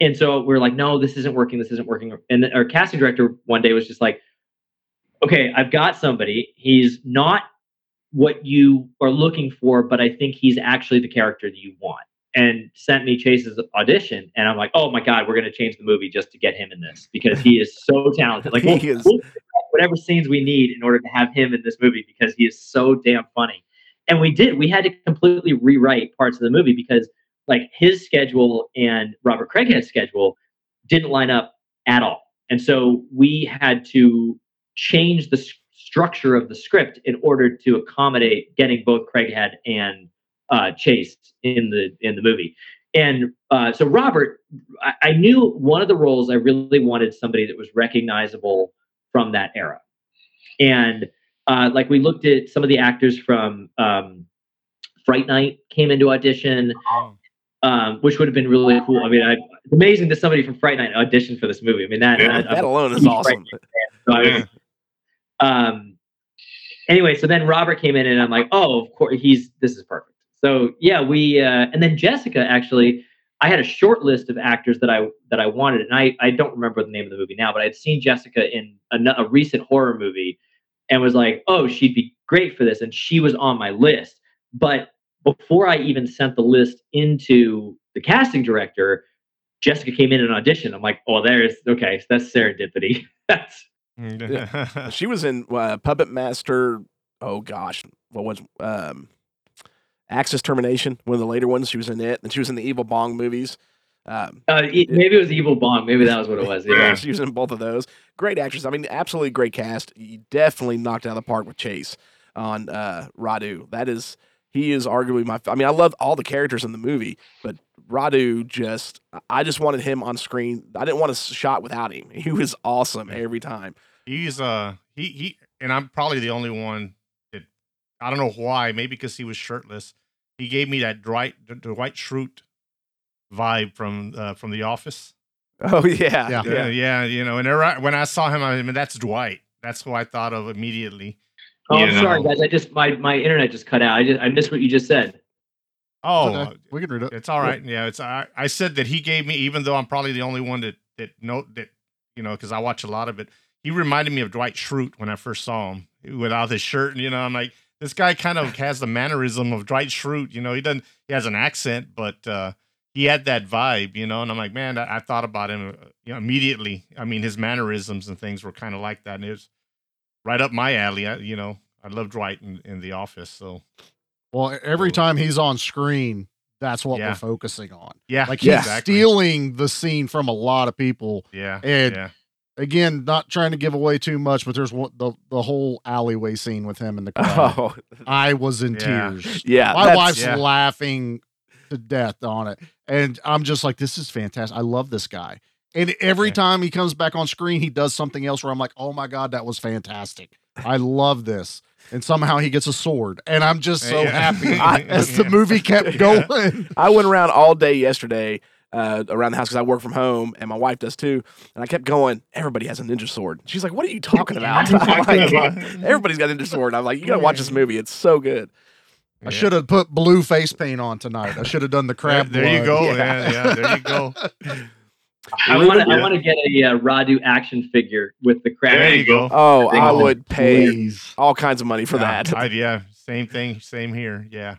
and so we're like, no, this isn't working, this isn't working. And then our casting director one day was just like, okay, I've got somebody. He's not what you are looking for, but I think he's actually the character that you want. And sent me Chase's audition, and I'm like, oh my god, we're gonna change the movie just to get him in this because he is so talented. Like, (laughs) we'll, we'll whatever scenes we need in order to have him in this movie because he is so damn funny. And we did. We had to completely rewrite parts of the movie because, like, his schedule and Robert Craighead's schedule didn't line up at all. And so we had to change the structure of the script in order to accommodate getting both Craighead and uh, Chase in the in the movie. And uh, so Robert, I, I knew one of the roles I really wanted somebody that was recognizable from that era. And uh, like we looked at some of the actors from um, Fright Night came into audition, um, which would have been really cool. I mean, I, it's amazing that somebody from Fright Night auditioned for this movie. I mean, that Yeah, that, that alone is awesome. Fan, so I was- um, anyway, so then Robert came in, and I'm like, oh, of course, he's this is perfect. So yeah, we uh, and then Jessica actually. I had a short list of actors that I that I wanted, and I I don't remember the name of the movie now, but I'd seen Jessica in a, a recent horror movie, and was like, oh, she'd be great for this, and she was on my list. But before I even sent the list into the casting director, Jessica came in and auditioned. I'm like, oh, there's okay, so that's serendipity. (laughs) that's Yeah. she was in uh, Puppet Master. Oh gosh, what was um, Axis Termination? One of the later ones. She was in it, and she was in the Evil Bong movies. Um, uh, maybe it was Evil Bong. Maybe that was what it was. (laughs) Yeah. she was in both of those. Great actress. I mean, absolutely great cast. You definitely knocked out of the park with Chase on uh, Radu. That is, he is arguably my. I mean, I love all the characters in the movie, but Radu just, I just wanted him on screen. I didn't want a shot without him. He was awesome every time. He's uh he he and I'm probably the only one that I don't know why, maybe because he was shirtless. He gave me that Dwight the Dwight Schrute vibe from uh, from The Office. Oh yeah, Yeah. Yeah, yeah, you know, and when I saw him, I mean that's Dwight. That's who I thought of immediately. Oh, You I'm sorry, guys. I just my my internet just cut out. I just I missed what you just said. Oh, Okay, we can read it. It's all right. Yeah, it's I, I said that he gave me, even though I'm probably the only one that that note that you know because I watch a lot of it. He reminded me of Dwight Schrute when I first saw him without his shirt, and you know I'm like this guy kind of has the mannerism of Dwight Schrute. You know he doesn't he has an accent, but uh, he had that vibe, you know. And I'm like, man, I, I thought about him uh, you know, immediately. I mean, his mannerisms and things were kind of like that, and it was right up my alley. I, you know, I love Dwight in, in The Office, so Well, every time he's on screen, that's what Yeah. we're focusing on. yeah, Like he's exactly. stealing the scene from a lot of people. Yeah, And yeah. again, not trying to give away too much, but there's one, the the whole alleyway scene with him in the crowd. (laughs) Oh I was in Yeah. tears. (laughs) yeah, My wife's yeah. laughing to death on it. And I'm just like, this is fantastic. I love this guy. And every Yeah. time he comes back on screen, he does something else where I'm like, oh my God, that was fantastic. I love this. And somehow he gets a sword. And I'm just so Yeah. happy (laughs) (laughs) as the movie kept (laughs) Yeah. going. I went around all day yesterday uh, around the house because I work from home and my wife does too. And I kept going, everybody has a ninja sword. She's like, what are you talking about? Like, Everybody's got a ninja sword. I'm like, you got to watch this movie. It's so good. I should have put blue face paint on tonight. I should have done the There, crab. there you go. Yeah. Yeah. yeah, there you go. I want to I want to get a uh, Radu action figure with the crab. There you go. Oh, I Oh, would pay Please. all kinds of money for Yeah, that. I, yeah, same thing. Same here. Yeah.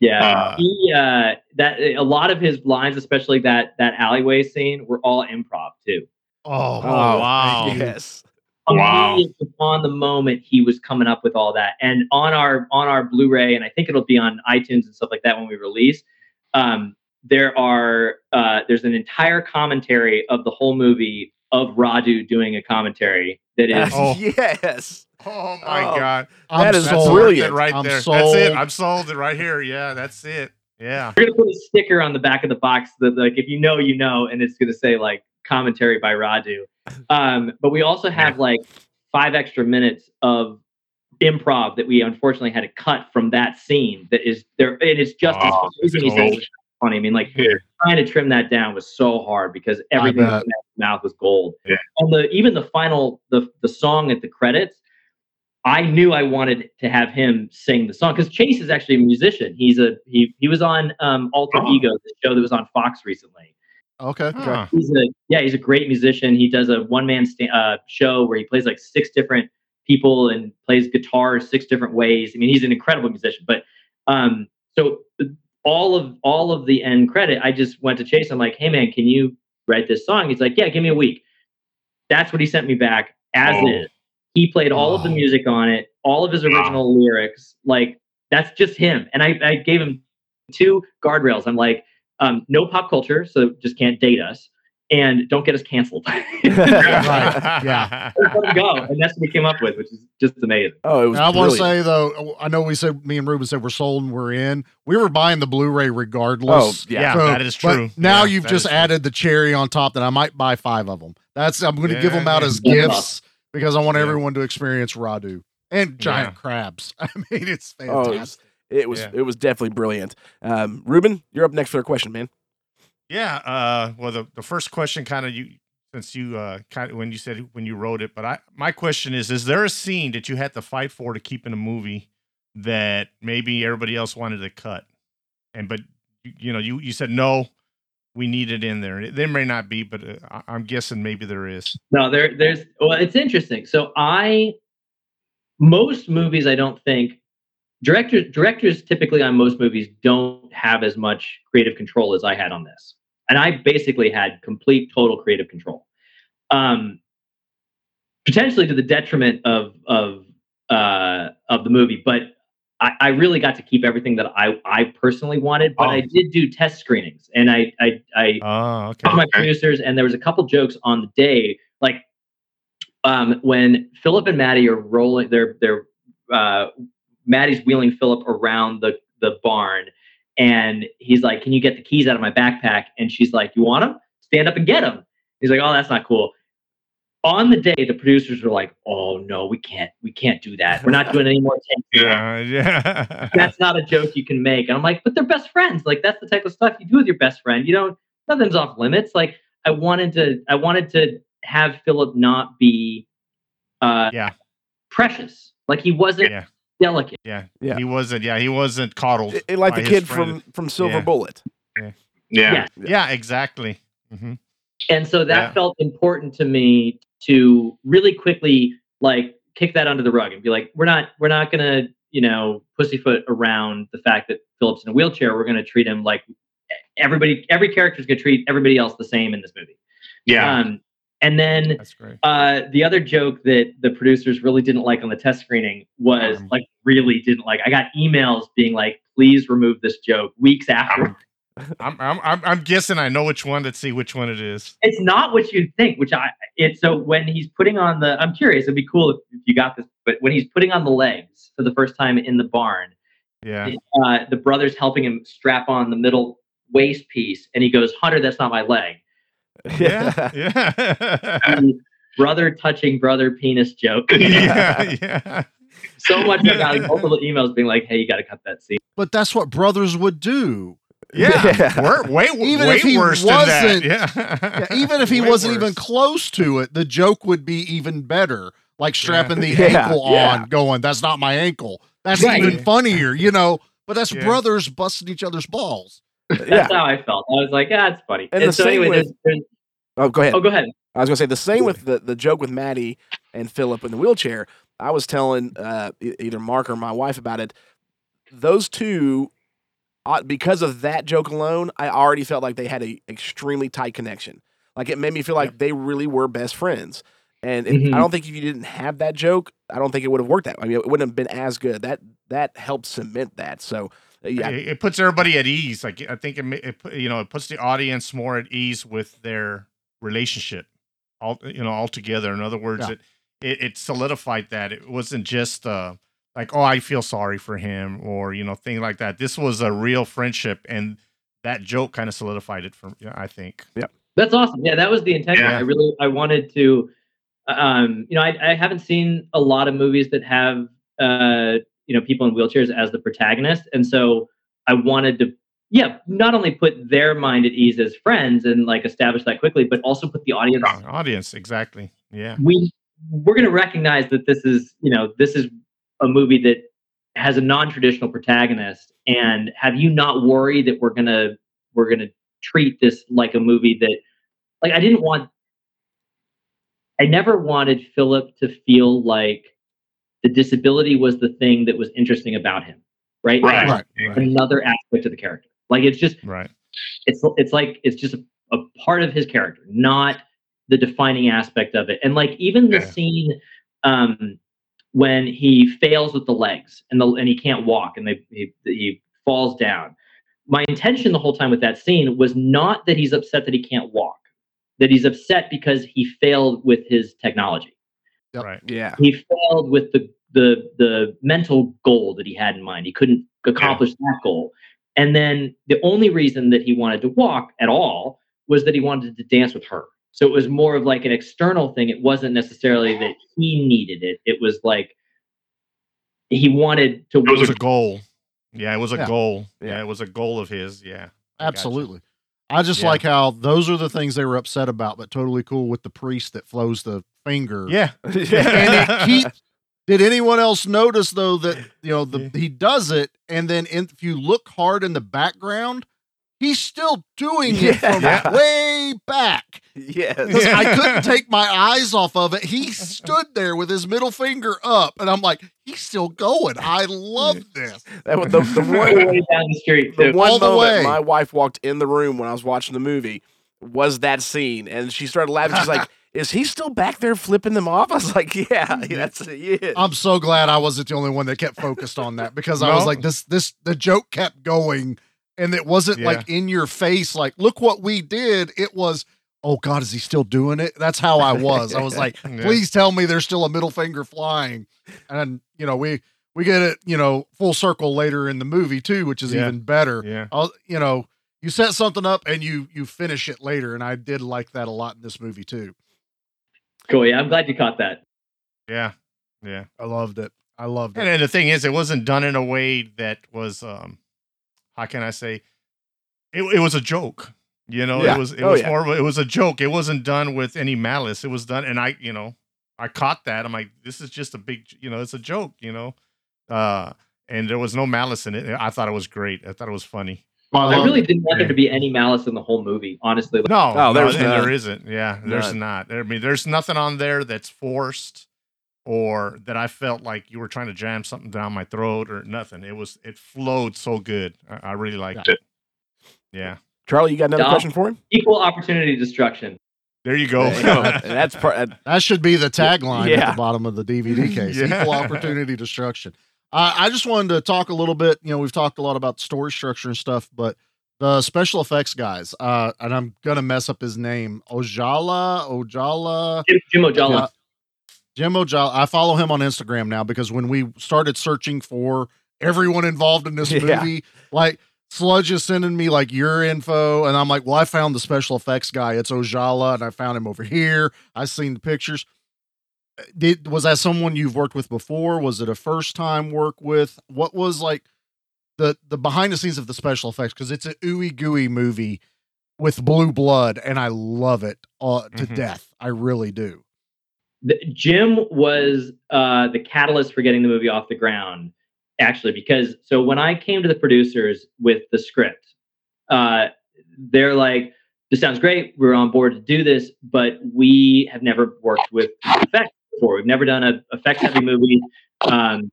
Yeah, Uh, he uh, that a lot of his lines, especially that that alleyway scene, were all improv too. Oh, Oh, wow. Yes. Wow. On the moment he was coming up with all that, and on our on our Blu-ray, and I think it'll be on iTunes and stuff like that when we release. Um, there are uh, there's an entire commentary of the whole movie of Radu doing a commentary that is (laughs) Oh. yes. Oh my Oh, God. I'm That is That's sold. worth brilliant. right I'm there. That's it. I'm sold it right here. Yeah, that's it. Yeah. We're gonna put a sticker on the back of the box that like if you know you know, and it's gonna say like commentary by Radu. Um, but we also have like five extra minutes of improv that we unfortunately had to cut from that scene. That is there. It is just Oh, everything he it's says gold. is funny. I mean, like Yeah. trying to trim that down was so hard because everything in his mouth was gold. Yeah. And the even the final the the song at the credits. I knew I wanted to have him sing the song because Chase is actually a musician. He's a he he was on um, Alter Oh. Ego, the show that was on Fox recently. Okay. Huh. He's a yeah, he's a great musician. He does a one man sta- uh, show where he plays like six different people and plays guitar six different ways. I mean, he's an incredible musician. But um, so the- all of all of the end credit, I just went to Chase. I'm like, hey man, can you write this song? He's like, yeah, give me a week. That's what he sent me back as Oh. is. He played all of the Oh. music on it, all of his original lyrics. Like that's just him. And I, I gave him two guardrails. I'm like, um, no pop culture, so just can't date us, and don't get us canceled. (laughs) (laughs) Right, yeah. Let go, and that's what we came up with, which is just amazing. Oh, it was And I want to say though, I know we said me and Ruben said we're sold and we're in. We were buying the Blu-ray regardless. Oh, yeah. Yeah, So- that is but true. now Yeah, you've just is true. added the cherry on top that I might buy five of them. That's I'm going to give them out yeah. as Yeah. gifts because I want Yeah. everyone to experience Radu and giant Yeah. crabs. (laughs) I mean, it's Oh, fantastic. It was Yeah. it was definitely brilliant. Um, Ruben, you're up next for a question, man. Yeah. Uh, well, the, the first question kind of you since you uh kind of when you said when you wrote it, but I my question is: Is there a scene that you had to fight for to keep in a movie that maybe everybody else wanted to cut, and but you, know you you said no, we need it in there. There may not be, but uh, I'm guessing maybe there is. No, there, there's. Well, it's interesting. So I, most movies, I don't think directors directors typically on most movies don't have as much creative control as I had on this, and I basically had complete total creative control, um, potentially to the detriment of of uh, of the movie, but. I, I really got to keep everything that I, I personally wanted, but I did do test screenings, and I I, I Oh, okay. talked to my producers, and there was a couple jokes on the day, like um, when Philip and Maddie are rolling, they're they're uh, Maddie's wheeling Philip around the the barn, and he's like, "Can you get the keys out of my backpack?" And she's like, "You want them? Stand up and get them." He's like, "Oh, that's not cool." On the day, the producers were like, "Oh no, we can't, we can't do that. We're not doing any more takes." (laughs) Yeah, yeah. (laughs) that's not a joke you can make. And I'm like, but they're best friends. Like that's the type of stuff you do with your best friend. You don't nothing's off limits. Like I wanted to I wanted to have Philip not be uh yeah precious. Like he wasn't Yeah. Delicate. Yeah, Yeah. He wasn't. Yeah, he wasn't coddled. It- it like the kid friend. from from Silver Yeah. Bullet. Yeah. Yeah. Yeah. Exactly. hmm And so that Yeah. felt important to me to really quickly like kick that under the rug and be like, we're not we're not gonna, you know, pussyfoot around the fact that Phillips in a wheelchair. We're gonna treat him like everybody every character's gonna treat everybody else the same in this movie. Yeah. Um, and then uh, the other joke that the producers really didn't like on the test screening was Um, like really didn't like. I got emails being like, "Please remove this joke." Weeks after, I'm, I'm I'm I'm guessing I know which one. Let's see which one it is. it's not what you think. Which I it's so when he's putting on the. I'm curious. It'd be cool if, if you got this, but when he's putting on the legs for the first time in the barn, Yeah. uh, the brother's helping him strap on the middle waist piece, and he goes, "Hunter, that's not my leg." Yeah. (laughs) Yeah. The brother touching brother penis joke. (laughs) yeah. (laughs) Yeah. so much I got like, multiple emails being like, "Hey, you got to cut that scene." But that's what brothers would do. Yeah. We're way Even way if he worse than that. wasn't- Yeah. Yeah, even if he Way wasn't even close to it, the joke would be even better. Like strapping the Yeah, ankle yeah. on, going, "That's not my ankle." That's Right. even funnier, you know. But that's Yeah. brothers busting each other's balls. That's yeah. how I felt. I was like, "Yeah, it's funny." And And, the so same anyway, with- there's, there's, Oh, go ahead. oh, go ahead. I was gonna say the same with the, the joke with Maddie and Philip in the wheelchair. I was telling uh, e- either Mark or my wife about it. Those two, uh, because of that joke alone, I already felt like they had a extremely tight connection. Like it made me feel like they really were best friends. And if, Mhm. I don't think if you didn't have that joke, I don't think it would have worked that. way. I mean, it wouldn't have been as good. That that helped cement that. So uh, yeah, It, it puts everybody at ease. Like I think it, it put- you know it puts the audience more at ease with their relationship. All you know all together. In other words, Yeah. it, it it solidified that it wasn't just uh like oh I feel sorry for him or you know thing like that. This was a real friendship, and that joke kind of solidified it for yeah, I think. Yeah, that's awesome. Yeah, that was the intention. Yeah. I really, I wanted to, um, you know, I, I haven't seen a lot of movies that have, uh, you know, people in wheelchairs as the protagonist, and so I wanted to, yeah, not only put their mind at ease as friends and like establish that quickly, but also put the audience Audience exactly. Yeah. we we're going to recognize that this is you know this is a movie that has a non-traditional protagonist and have you not worried that we're going to we're going to treat this like a movie that like i didn't want i never wanted philip to feel like the disability was the thing that was interesting about him right Right. Right. Right. another aspect of the character like it's just Right. it's it's like it's just a, a part of his character, not the defining aspect of it. And like even the Yeah. scene um, when he fails with the legs and the and he can't walk and they he, he falls down. My intention the whole time with that scene was not that he's upset that he can't walk, that he's upset because he failed with his technology. Right. yeah, He failed with the the the mental goal that he had in mind. He couldn't accomplish that goal. And then the only reason that he wanted to walk at all was that he wanted to dance with her. So it was more of like an external thing. It wasn't necessarily that he needed it. It was like he wanted to It was a goal. Yeah, it was a Yeah. goal. Yeah. it was a goal of his. Yeah. I gotcha. Absolutely. I just Yeah. like how those are the things they were upset about, but totally cool with the priest that flows the finger. Yeah. and it (laughs) keeps. Did anyone else notice though that you know the he does it, and then in, if you look hard in the background, he's still doing it from Yeah. (laughs) way back. Yes. 'Cause I couldn't take my eyes off of it. He (laughs) stood there with his middle finger up, and I'm like, he's still going. I love this. (laughs) That was the, the the one way down the street. the too. one All the moment way. my wife walked in the room when I was watching the movie was that scene, and she started laughing. She's like, "Is he still back there flipping them off?" I was like, "Yeah, (laughs) (laughs) that's is." I'm so glad I wasn't the only one that kept focused on that because I was like, this, this, the joke kept going, and it wasn't Yeah. like in your face, like, look what we did. It was, oh God, is he still doing it? That's how I was. I was like, (laughs) Yeah. please tell me there's still a middle finger flying, and you know, we we get it, you know, full circle later in the movie too, which is Yeah. even better. Yeah. I'll, you know, you set something up and you you finish it later, and I did like that a lot in this movie too. Cool. Yeah, I'm glad you caught that. Yeah. Yeah. I loved it. I loved And it. then the thing is, it wasn't done in a way that was, um, how can I say, it, it was a joke. You know, Yeah. it was it Oh, was yeah. more of a, it was a joke. It wasn't done with any malice. It was done, and I, you know, I caught that. I'm like, this is just a big, you know, it's a joke. You know, uh, and there was no malice in it. I thought it was great. I thought it was funny. I really didn't want there to be any malice in the whole movie, honestly. Like, No, Oh, there's and none. there isn't. Yeah, there's None. not. I mean, there's nothing on there that's forced or that I felt like you were trying to jam something down my throat or nothing. It was it flowed so good. I, I really liked it. Yeah. Charlie, you got another Dom? question for him? Equal opportunity destruction. There you go. There you go. (laughs) that's part. That should be the tagline at the bottom of the DVD case. (laughs) Yeah. Equal opportunity destruction. Uh, I just wanted to talk a little bit. You know, we've talked a lot about story structure and stuff, but the special effects guys, uh, and I'm gonna mess up his name, Ojala, Ojala, Jim, Jim Ojala. Uh, Jim Ojala. I follow him on Instagram now because when we started searching for everyone involved in this (laughs) Yeah. movie, like Sludge is sending me like your info, and I'm like, well, I found the special effects guy. It's Ojala, and I found him over here. I seen the pictures. Did was that someone you've worked with before? Was it a first time work with? What was like the the behind the scenes of the special effects? Because it's a ooey gooey movie with blue blood, and I love it uh, to Mhm. death. I really do. the, Jim was uh, the catalyst for getting the movie off the ground, actually, because so when I came to the producers with the script, uh, they're like, "This sounds great. We're on board to do this, but we have never worked with effects before. We've never done a effects heavy movie, um,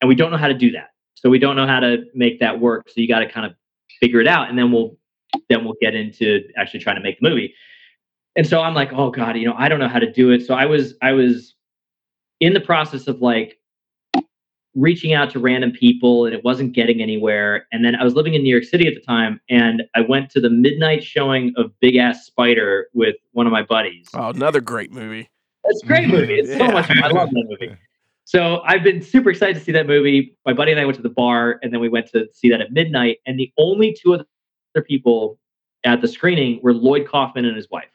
and we don't know how to do that. So we don't know how to make that work. So you got to kind of figure it out, and then we'll then we'll get into actually trying to make the movie." and so i'm like oh god you know i don't know how to do it so i was i was in the process of like reaching out to random people and it wasn't getting anywhere and then i was living in new york city at the time and i went to the midnight showing of big ass spider with one of my buddies Oh, another great movie. It's a great movie it's so Yeah. much fun i love that movie so I've been super excited to see that movie. My buddy and I went to the bar, and then we went to see that at midnight. And the only two other people at the screening were Lloyd Kaufman and his wife.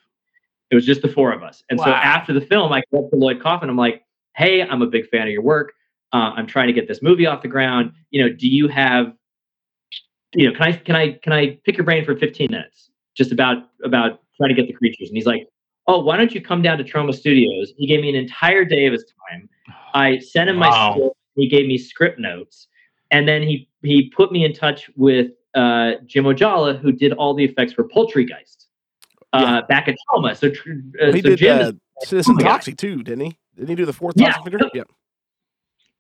It was just the four of us. And so after the film, I go up to Lloyd Kaufman. I'm like, "Hey, I'm a big fan of your work. Uh, I'm trying to get this movie off the ground. You know, do you have, you know, can I can I can I pick your brain for 15 minutes just about about trying to get the creatures?" And he's like, "Oh, why don't you come down to Troma Studios?" He gave me an entire day of his time. I sent him my script. He gave me script notes, and then he he put me in touch with uh, Jim Ojala, who did all the effects for Poultrygeist uh, back at Troma. So, tr- uh, he so did Jim uh, is- Citizen Yeah. Toxie too, didn't he? Didn't he do the fourth Yeah. Toxic Avenger? Yeah.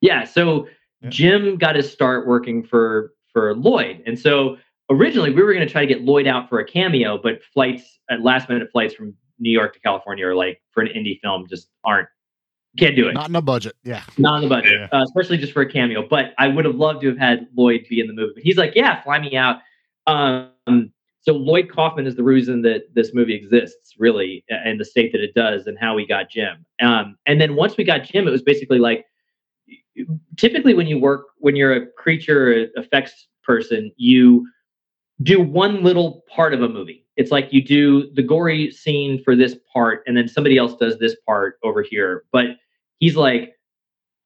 Yeah, so Jim got his start working for for Lloyd, and so originally we were going to try to get Lloyd out for a cameo, but flights at last minute flights from New York to California or like for an indie film just aren't can't do it. Not in a budget. Yeah. Not on the budget, uh, especially just for a cameo. But I would have loved to have had Lloyd be in the movie. But he's like, yeah, fly me out. Um, so Lloyd Kaufman is the reason that this movie exists, really, and the state that it does, and how we got Jim. Um, and then once we got Jim, it was basically like, typically when you work, when you're a creature effects person, you do one little part of a movie. It's like you do the gory scene for this part, and then somebody else does this part over here. But he's like,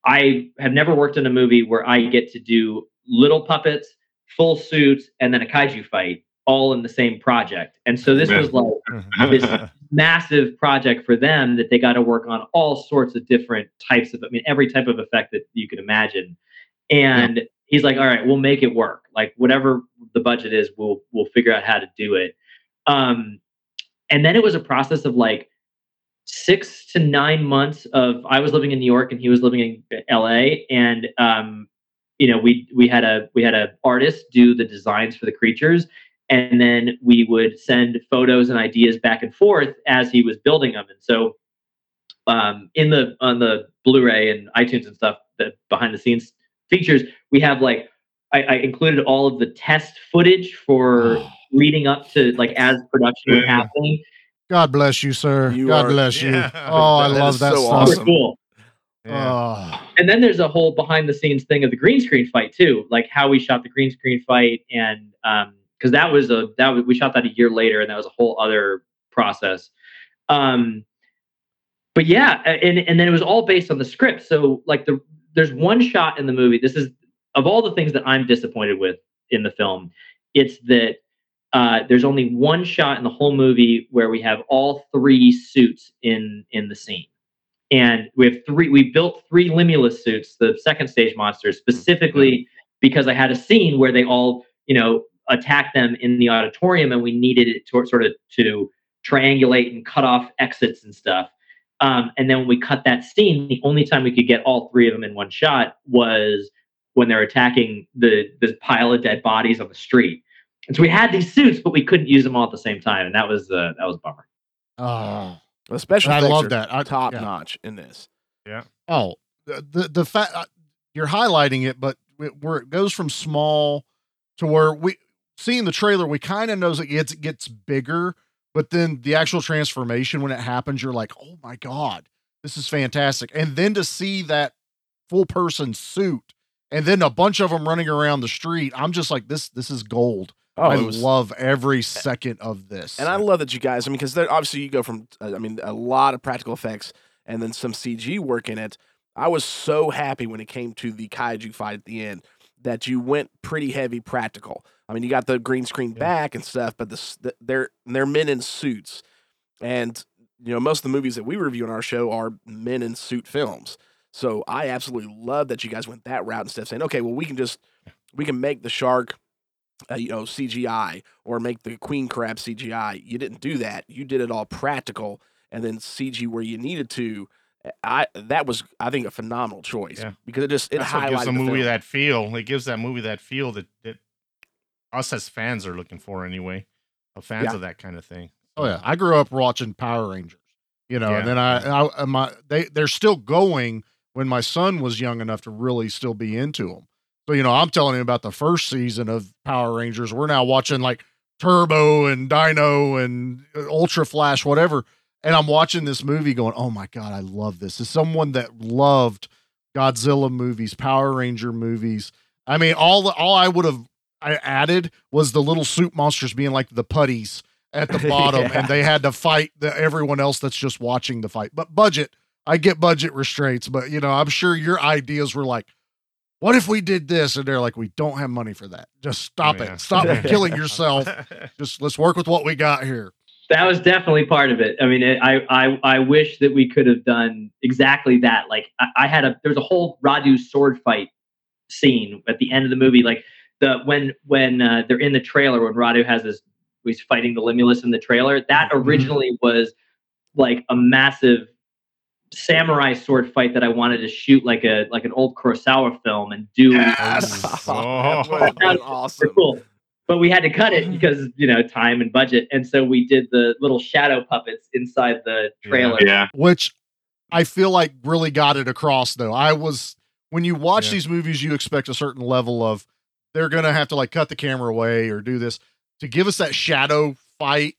I have never worked in a movie where I get to do little puppets full suits, and then a kaiju fight all in the same project. And so this was like this (laughs) massive project for them that they got to work on all sorts of different types of, I mean, every type of effect that you could imagine. And he's like, all right, we'll make it work. Like whatever the budget is, we'll we'll figure out how to do it. Um, and then it was a process of like six to nine months of I was living in New York and he was living in LA, and um, you know we we had a we had a artist do the designs for the creatures, and then we would send photos and ideas back and forth as he was building them. And so um, in the on the Blu-ray and iTunes and stuff, the behind the scenes features, we have like I, I included all of the test footage for leading up to like as production was happening. God bless you, sir. You God are- bless (laughs) you. Yeah. Oh, I That love that so stuff. Super cool. Oh. And then there's a whole behind the scenes thing of the green screen fight too, like how we shot the green screen fight, and um, because that was a that was, we shot that a year later, and that was a whole other process. Um, but yeah, and and then it was all based on the script. So like the there's one shot in the movie. This is of all the things that I'm disappointed with in the film, it's that uh, there's only one shot in the whole movie where we have all three suits in in the scene. And we have three we built three limulus suits the second stage monsters specifically because i had a scene where they all you know attacked them in the auditorium and we needed it to sort of to triangulate and cut off exits and stuff. Um, and then when we cut that scene the only time we could get all three of them in one shot was when they're attacking the this pile of dead bodies on the street and so we had these suits but we couldn't use them all at the same time and that was uh, that was a bummer Oh. The special I love that. I- top yeah. notch in this. Yeah. Oh, the the, the fact uh, you're highlighting it, but it- where it goes from small to where we seeing the trailer, we kind of knows it gets it gets bigger, but then the actual transformation when it happens, you're like, oh my god, this is fantastic. And then to see that full person suit, and then a bunch of them running around the street, I'm just like, this this is gold. Oh, I was- love every second of this. And I love that you guys, I mean, because obviously you go from, uh, I mean, a lot of practical effects and then some CG work in it. I was so happy when it came to the kaiju fight at the end that you went pretty heavy practical. I mean, you got the green screen back and stuff, but the, s- the, they're they're men in suits, and you know most of the movies that we review on our show are men in suit films. So I absolutely love that you guys went that route instead of saying, okay, well we can just we can make the shark uh, you know, CGI or make the queen crab CGI. You didn't do that. You did it all practical and then CG where you needed to. I that was I think a phenomenal choice Yeah. because it just it That's what gives the the movie film. that feel. It gives that movie that feel that, that us as fans are looking for anyway. Of fans Yeah. of that kind of thing. Oh yeah, I grew up watching Power Rangers, you know, Yeah, and then I, I my they they're still going when my son was young enough to really still be into them. So you know, I'm telling him about the first season of Power Rangers. We're now watching like Turbo and Dino and uh, Ultra Flash, whatever, and I'm watching this movie, going, "Oh my god, I love this." As someone that loved Godzilla movies, Power Ranger movies, I mean, all the, all I would have I added was the little soup monsters being like the putties at the (laughs) bottom, Yeah. and they had to fight the, everyone else that's just watching the fight. But budget, I get budget restraints, but you know, I'm sure your ideas were like, "What if we did this?" And they're like, "We don't have money for that. Just stop Oh, yeah. it. Stop (laughs) killing yourself. (laughs) Just let's work with what we got here." that was definitely part of it. I mean, it, I, I I wish that we could have done exactly that. Like I, I had a there was a whole Radu sword fight scene at the end of the movie. Like the when when uh, they're in the trailer when Radu has this he's fighting the Limulus in the trailer. That originally was like a massive samurai sword fight that I wanted to shoot like a like an old Kurosawa film and do. Yes. (laughs) Oh. That would've been Super awesome. cool. But we had to cut it because you know time and budget, and so we did the little shadow puppets inside the trailer. Yeah, which I feel like really got it across though. I was when you watch Yeah. these movies, you expect a certain level of they're gonna have to like cut the camera away or do this to give us that shadow fight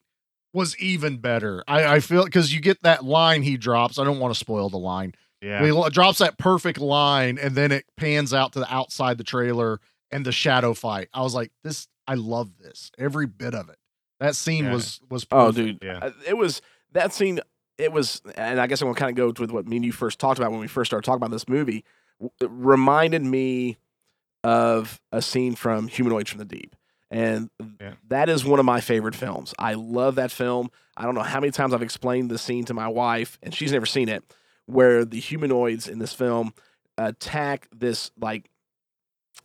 was even better. I, I feel because you get that line he drops. I don't want to spoil the line. Yeah. He drops that perfect line and then it pans out to the outside the trailer and the shadow fight. I was like, this. I love this every bit of it. That scene Yeah. was was Oh, dude, Yeah. it was that scene. It was, and I guess I'm gonna kind of go with what me and you first talked about when we first started talking about this movie. It reminded me of a scene from Humanoids from the Deep. And that is one of my favorite films. I love that film. I don't know how many times I've explained the scene to my wife, and she's never seen it, where the humanoids in this film attack this like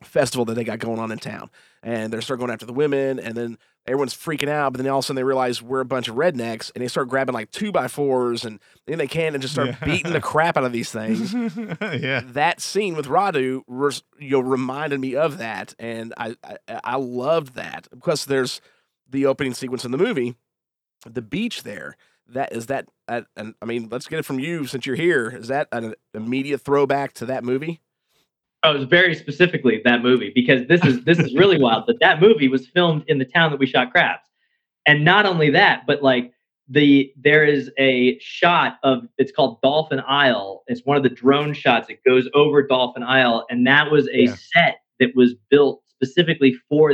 festival that they got going on in town. And they start going after the women, and then everyone's freaking out. But then all of a sudden they realize we're a bunch of rednecks, and they start grabbing like two by fours and then they can and just start Yeah. beating the crap out of these things. (laughs) yeah. That scene with Radu res- you know, reminded me of that, and I, I I loved that because there's the opening sequence in the movie, the beach there. That is that. Uh, and I mean, let's get it from you since you're here. Is that an immediate throwback to that movie? Oh, it was very specifically that movie because this is this is really wild. But that movie was filmed in the town that we shot crabs, and not only that, but like the there is a shot of it's called Dolphin Isle. It's one of the drone shots. It goes over Dolphin Isle, and that was a set that was built specifically for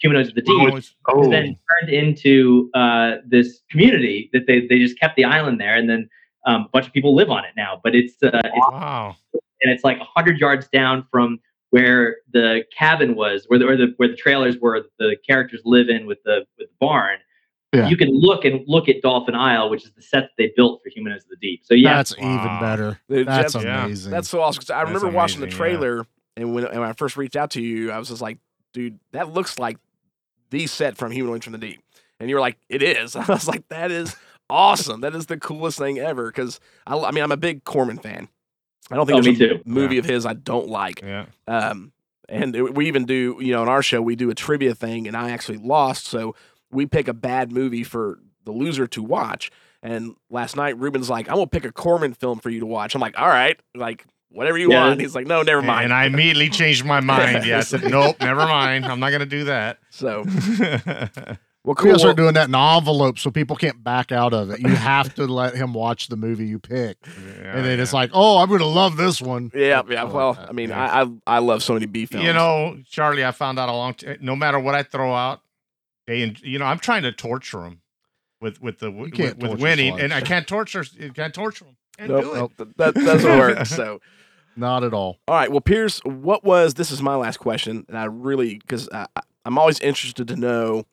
humanoids of the deep. And Oh. then turned into uh, this community that they they just kept the island there, and then um, a bunch of people live on it now. But it's uh, it's Wow. And it's like hundred yards down from where the cabin was, where the where the where the trailers were, the characters live in with the with the barn. Yeah. You can look and look at Dolphin Isle, which is the set that they built for Humanoids of the Deep. So yeah, That's even better. Dude, That's Jeff, amazing. That's so awesome. I That's remember watching the amazing, yeah. trailer, and when, and when I first reached out to you, I was just like, dude, that looks like the set from Humanoids from the Deep. And you were like, it is. (laughs) I was like, that is awesome. that is the coolest thing ever. Because I, I mean, I'm a big Corman fan. I don't think Oh, there's me a too. movie of his I don't like. Yeah. Um, and it- we even do, you know, in our show, we do a trivia thing, and I actually lost. So we pick a bad movie for the loser to watch. And last night, Ruben's like, I'm going to pick a Corman film for you to watch. I'm like, all right, like, whatever you Yeah. want. And he's like, no, never mind. And I immediately changed my mind. (laughs) Yeah, I said, nope, never mind. I'm not going to do that. So, (laughs) well, We cool. gotta start doing that in envelopes so people can't back out of it. You have to let him watch the movie you pick, and then it's like, oh, I'm gonna love this one. Yeah, yeah. Oh, well, I mean, I, I I love so many B films. You know, Charlie, I found out a long time. No matter what I throw out, they, en- you know, I'm trying to torture them with with the with, with winning, slugs. and I can't torture. You can't torture them. Can't Nope, do it. nope, th- that doesn't work. (laughs) So, Not at all. all right. Well, Pierce, what was this? Is my last question, and I really because I, I- I'm always interested to know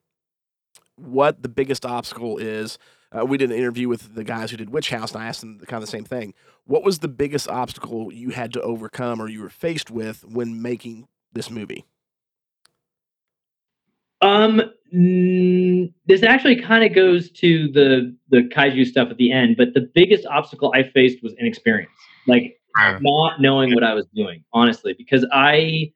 what the biggest obstacle is. Uh, we did an interview with the guys who did Witch House, and I asked them kind of the same thing. What was the biggest obstacle you had to overcome, or you were faced with when making this movie? Um, mm, this actually kind of goes to the the kaiju stuff at the end, but the biggest obstacle I faced was inexperience, like not knowing what I was doing, honestly, because I,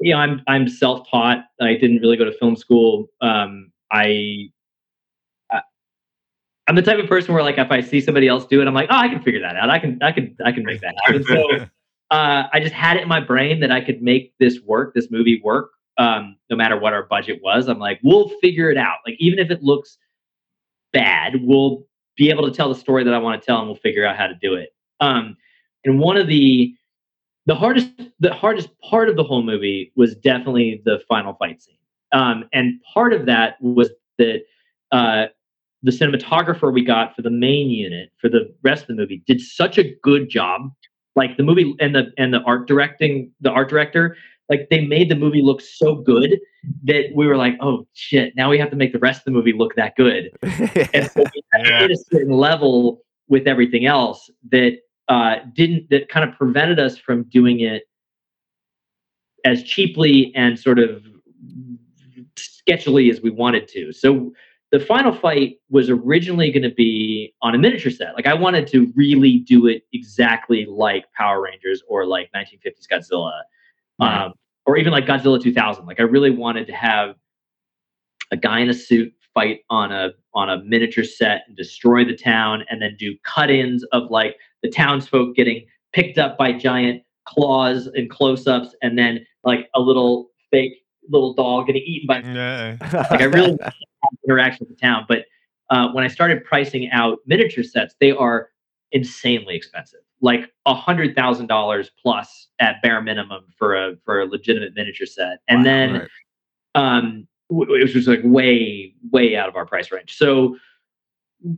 you know, I'm I'm self taught. I didn't really go to film school. Um, I. I- I'm the type of person where, like, if I see somebody else do it, I'm like, oh, I can figure that out. I can, I can, I can make that happen. So, (laughs) uh, I just had it in my brain that I could make this work, this movie work, um, no matter what our budget was. I'm like, we'll figure it out. Like, even if it looks bad, we'll be able to tell the story that I want to tell, and we'll figure out how to do it. Um, and one of the the hardest the hardest part of the whole movie was definitely the final fight scene. Um, and part of that was that uh, the cinematographer we got for the main unit for the rest of the movie did such a good job. Like the movie and the and the art directing, the art director, like they made the movie look so good that we were like, oh shit, now we have to make the rest of the movie look that good. (laughs) and so we had to hit a certain level with everything else that uh, didn't that kind of prevented us from doing it as cheaply and sort of sketchily as we wanted to. So the final fight was originally going to be on a miniature set. Like I wanted to really do it exactly like Power Rangers or like 1950s Godzilla, um, or even like Godzilla 2000. Like I really wanted to have a guy in a suit fight on a on a miniature set and destroy the town, and then do cut-ins of like the townsfolk getting picked up by giant claws and close-ups, and then like a little fake little dog getting eaten by (laughs) like I really (laughs) wanted have interaction with the town. But uh, when I started pricing out miniature sets, they are insanely expensive, like a hundred thousand dollars plus at bare minimum for a for a legitimate miniature set. And then, um, w- it was just like way way out of our price range. So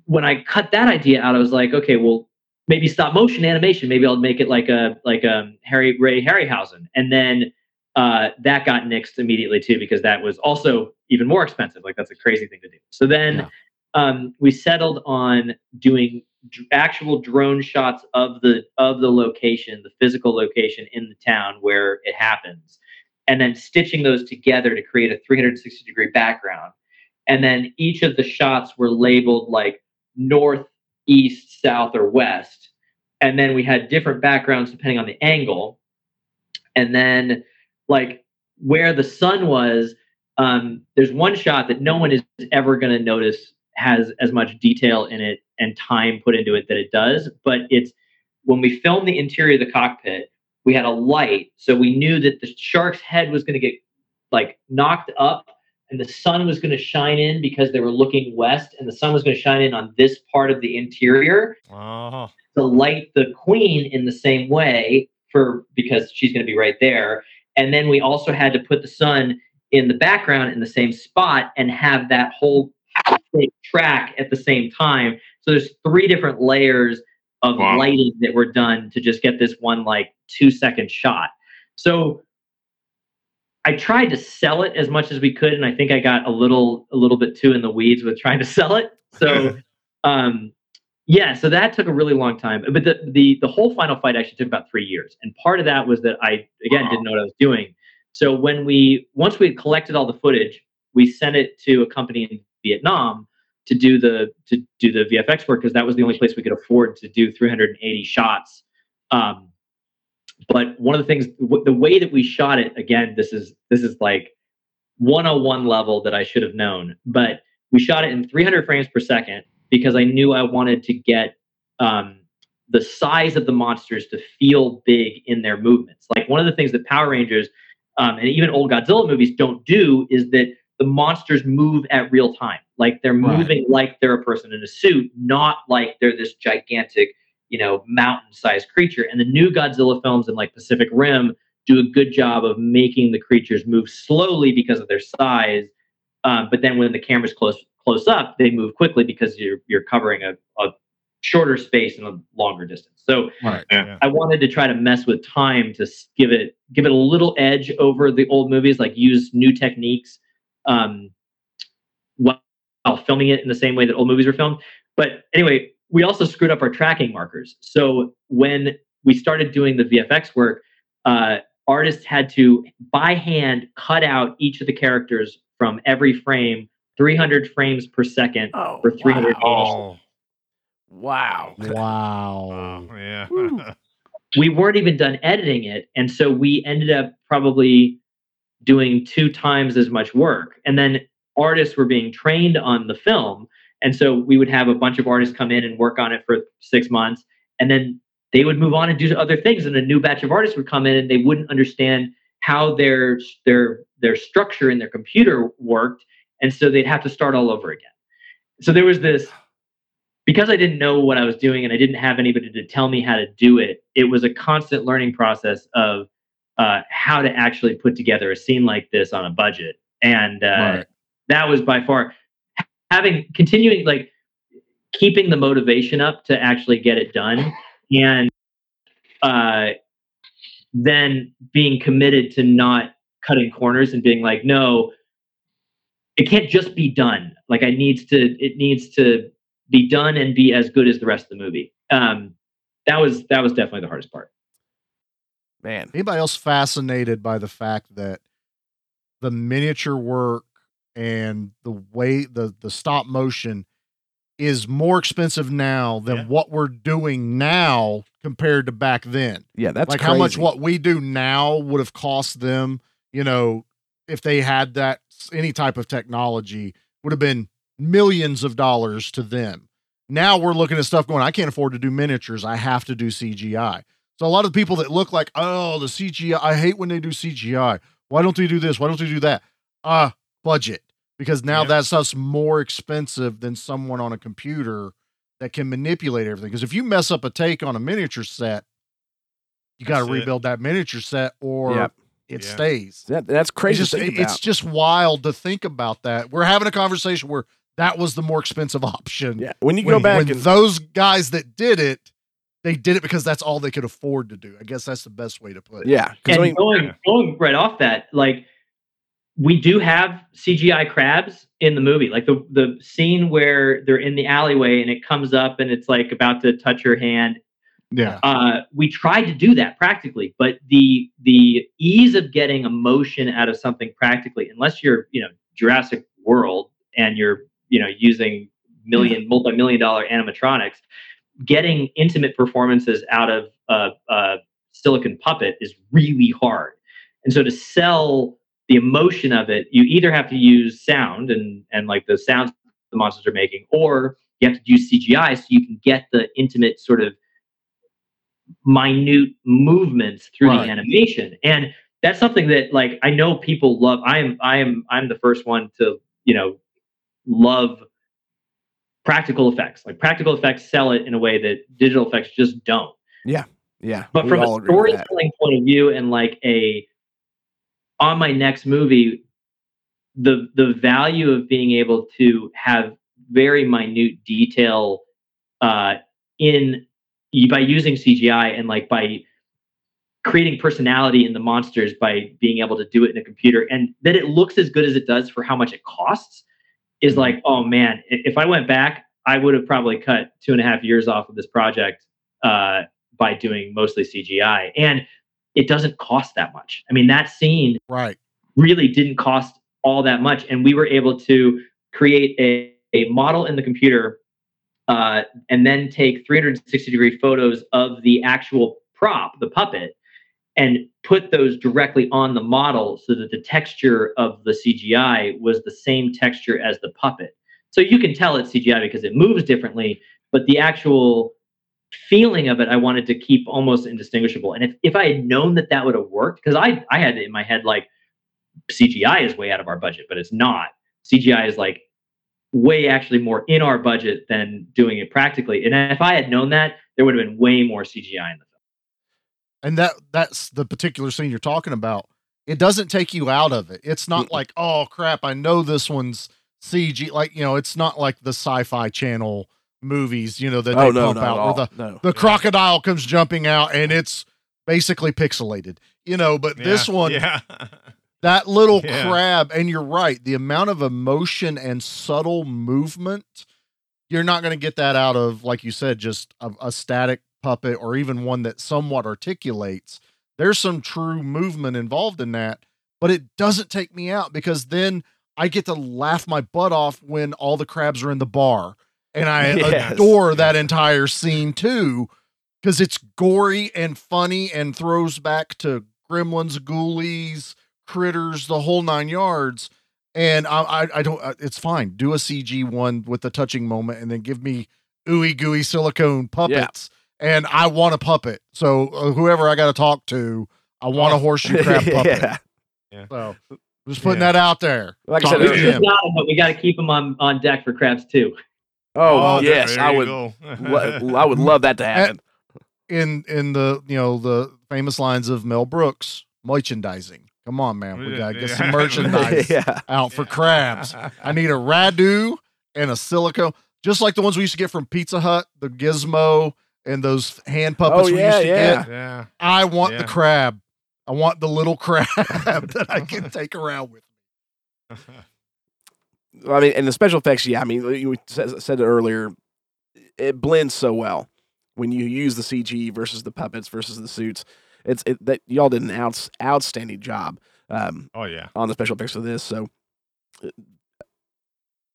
when I cut that idea out, I was like, okay, well, maybe stop motion animation. Maybe I'll make it like a like a Harry Ray Harryhausen, and then uh, that got nixed immediately too because that was also even more expensive. Like that's a crazy thing to do. So then um, we settled on doing d- actual drone shots of the of the location, the physical location in the town where it happens, and then stitching those together to create a 360 degree background. And then each of the shots were labeled like north, east, south, or west. And then we had different backgrounds depending on the angle. And then, like where the sun was, um, there's one shot that no one is ever going to notice has as much detail in it and time put into it that it does. But it's when we filmed the interior of the cockpit, we had a light, so we knew that the shark's head was going to get like knocked up and the sun was going to shine in because they were looking west and the sun was going to shine in on this part of the interior Oh. to light the queen in the same way for because she's going to be right there and then we also had to put the sun in the background in the same spot and have that whole track at the same time so there's three different layers of Wow. lighting that were done to just get this one like two second shot so I tried to sell it as much as we could, and I think I got a little a little bit too in the weeds with trying to sell it. So, (laughs) um, yeah, so that took a really long time. But the the the whole final fight actually took about three years, and part of that was that I again didn't know what I was doing. So when we once we had collected all the footage, we sent it to a company in Vietnam to do the to do the VFX work because that was the only place we could afford to do 380 shots. Um, but one of the things w- the way that we shot it again this is this is like 101 level that i should have known but we shot it in 300 frames per second because i knew i wanted to get um, the size of the monsters to feel big in their movements like one of the things that power rangers um, and even old godzilla movies don't do is that the monsters move at real time like they're Right. moving like they're a person in a suit not like they're this gigantic you know, mountain-sized creature. And the new Godzilla films and like Pacific Rim do a good job of making the creatures move slowly because of their size. Um, but then when the camera's close close up, they move quickly because you're you're covering a, a shorter space and a longer distance. So Right. I wanted to try to mess with time to give it give it a little edge over the old movies, like use new techniques um, while while filming it in the same way that old movies were filmed. But anyway, we also screwed up our tracking markers. So when we started doing the VFX work, uh, artists had to by hand cut out each of the characters from every frame, 300 frames per second oh, for 300 Oh. (laughs) Wow. Wow. Yeah. (laughs) we weren't even done editing it and so we ended up probably doing two times as much work and then artists were being trained on the film and so we would have a bunch of artists come in and work on it for six months and then they would move on and do other things and a new batch of artists would come in and they wouldn't understand how their their their structure in their computer worked and so they'd have to start all over again so there was this because I didn't know what I was doing and I didn't have anybody to tell me how to do it, it was a constant learning process of uh, how to actually put together a scene like this on a budget. And uh, Right. that was by far having continuing like keeping the motivation up to actually get it done and uh, then being committed to not cutting corners and being like, no, it can't just be done. Like I needs to, it needs to be done and be as good as the rest of the movie. Um, that was that was definitely the hardest part. Man. Anybody else fascinated by the fact that the miniature work and the way the the stop motion is more expensive now than what we're doing now compared to back then. Yeah, that's like how much what we do now would have cost them, you know, if they had that any type of technology would have been millions of dollars to them. Now we're looking at stuff going, I can't afford to do miniatures. I have to do CGI. So a lot of the people that look like, oh, the CGI, I hate when they do CGI. Why don't they do this? Why don't they do that? Uh, budget. Because now that stuff's more expensive than someone on a computer that can manipulate everything. Because if you mess up a take on a miniature set, you got to That's it. rebuild that miniature set or Yep. It Yeah. stays. That, that's crazy. It's to just, think it's just wild to think about that. We're having a conversation where that was the more expensive option. Yeah, when you when, go back when and those guys that did it they did it because that's all they could afford to do. I guess that's the best way to put it. Yeah, because And I mean, going going right off that, like we do have CGI crabs in the movie. Like the the scene where they're in the alleyway and it comes up and it's like about to touch her hand. Yeah. Uh, we tried to do that practically, but the the ease of getting emotion out of something practically, unless you're you know Jurassic World and you're you know using million multi million dollar animatronics, getting intimate performances out of a, a silicon puppet is really hard. And so to sell the emotion of it, you either have to use sound and and like the sounds the monsters are making, or you have to use CGI so you can get the intimate sort of minute movements through Right. the animation. And that's something that like I know people love. I am I am I'm the first one to, you know, love practical effects. Like practical effects sell it in a way that digital effects just don't. yeah, yeah. But from a all agree with that. storytelling point of view and like a on my next movie, the the value of being able to have very minute detail uh, in by using CGI and like by creating personality in the monsters by being able to do it in a computer and that it looks as good as it does for how much it costs is like oh man if i went back i would have probably cut two and a half years off of this project uh, by doing mostly cgi and it doesn't cost that much i mean that scene Right. really didn't cost all that much and we were able to create a, a model in the computer uh, and then take 360 degree photos of the actual prop the puppet and put those directly on the model so that the texture of the cgi was the same texture as the puppet so you can tell it's cgi because it moves differently but the actual feeling of it i wanted to keep almost indistinguishable and if, if i had known that that would have worked because i i had it in my head like CGI is way out of our budget, but it's not. CGI is like way actually more in our budget than doing it practically. And if I had known that, there would have been way more CGI in the film. And that that's the particular scene you're talking about. It doesn't take you out of it. It's not like, oh crap, I know this one's CG. Like, you know, it's not like the sci-fi channel movies, you know, that Oh, they no, pump out where the, No. the crocodile comes jumping out and it's basically pixelated. You know, but this one yeah. (laughs) that little Yeah. crab and you're right the amount of emotion and subtle movement you're not going to get that out of like you said just a, a static puppet or even one that somewhat articulates there's some true movement involved in that but it doesn't take me out because then i get to laugh my butt off when all the crabs are in the bar and i (laughs) Yes. adore that entire scene too because it's gory and funny and throws back to gremlins ghoulies critters the whole nine yards and i i, I don't uh, it's fine do a cg one with the touching moment and then give me ooey gooey silicone puppets and i want a puppet so uh, whoever i got to talk to i want a horseshoe crab (laughs) puppet yeah. Yeah. so just putting Yeah. that out there Like I said to earlier- We Jim. got 'em, but we got to keep them on, on deck for crabs too. Oh, Oh, yes, there I would. lo- I would love that to (laughs) happen. in in the you know the famous lines of mel brooks merchandising come on man we gotta get some (laughs) merchandise (laughs) yeah. out for crabs I need a Radu and a silicone, just like the ones we used to get from Pizza Hut, the Gizmo and those hand puppets Oh, we yeah, used to yeah. get. yeah. I want Yeah. the crab. I want the little crab (laughs) that I can take around with. Me. I mean, and the special effects, yeah. I mean, you said, said it earlier. It blends so well when you use the CG versus the puppets versus the suits. It's it, that y'all did an outs, outstanding job um, Oh yeah. on the special effects for this. So uh,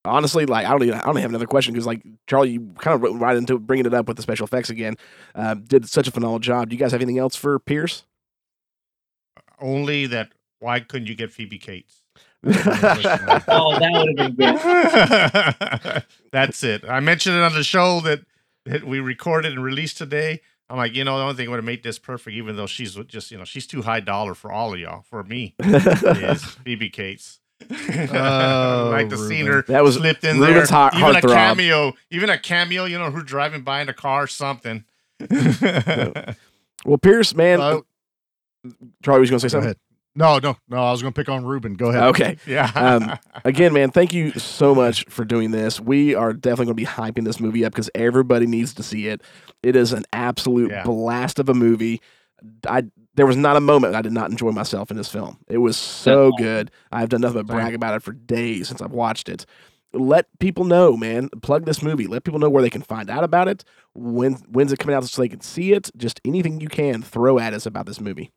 honestly, like I don't even I don't have another question because like Charlie, you kind of went right into bringing it up with the special effects again. Uh, did such a phenomenal job. Do you guys have anything else for Pierce? Only that. Why couldn't you get Phoebe Cates? (laughs) Oh, that would have been good. (laughs) That's it. I mentioned it on the show that, that we recorded and released today. I'm like, you know, the only thing that would have made this perfect, even though she's just, you know, she's too high dollar for all of y'all. For me, is (laughs) Phoebe Cates. (laughs) Oh, like the scene her That was slipped in Ruben's there. heart- even a heartthrob. cameo, even a cameo. You know, who's driving by in a car, or something. (laughs) Well, Pierce, man, Uh, Charlie was going to say go something. ahead. No, no, no. I was going to pick on Ruben. Go ahead. Okay. (laughs) Yeah. Um, (laughs) again, man, thank you so much for doing this. We are definitely going to be hyping this movie up because everybody needs to see it. It is an absolute Yeah. blast of a movie. I there was not a moment I did not enjoy myself in this film. It was so good. I've done nothing but brag about it for days since I've watched it. Let people know, man. Plug this movie. Let people know where they can find out about it. When when's it coming out so they can see it? Just anything you can throw at us about this movie.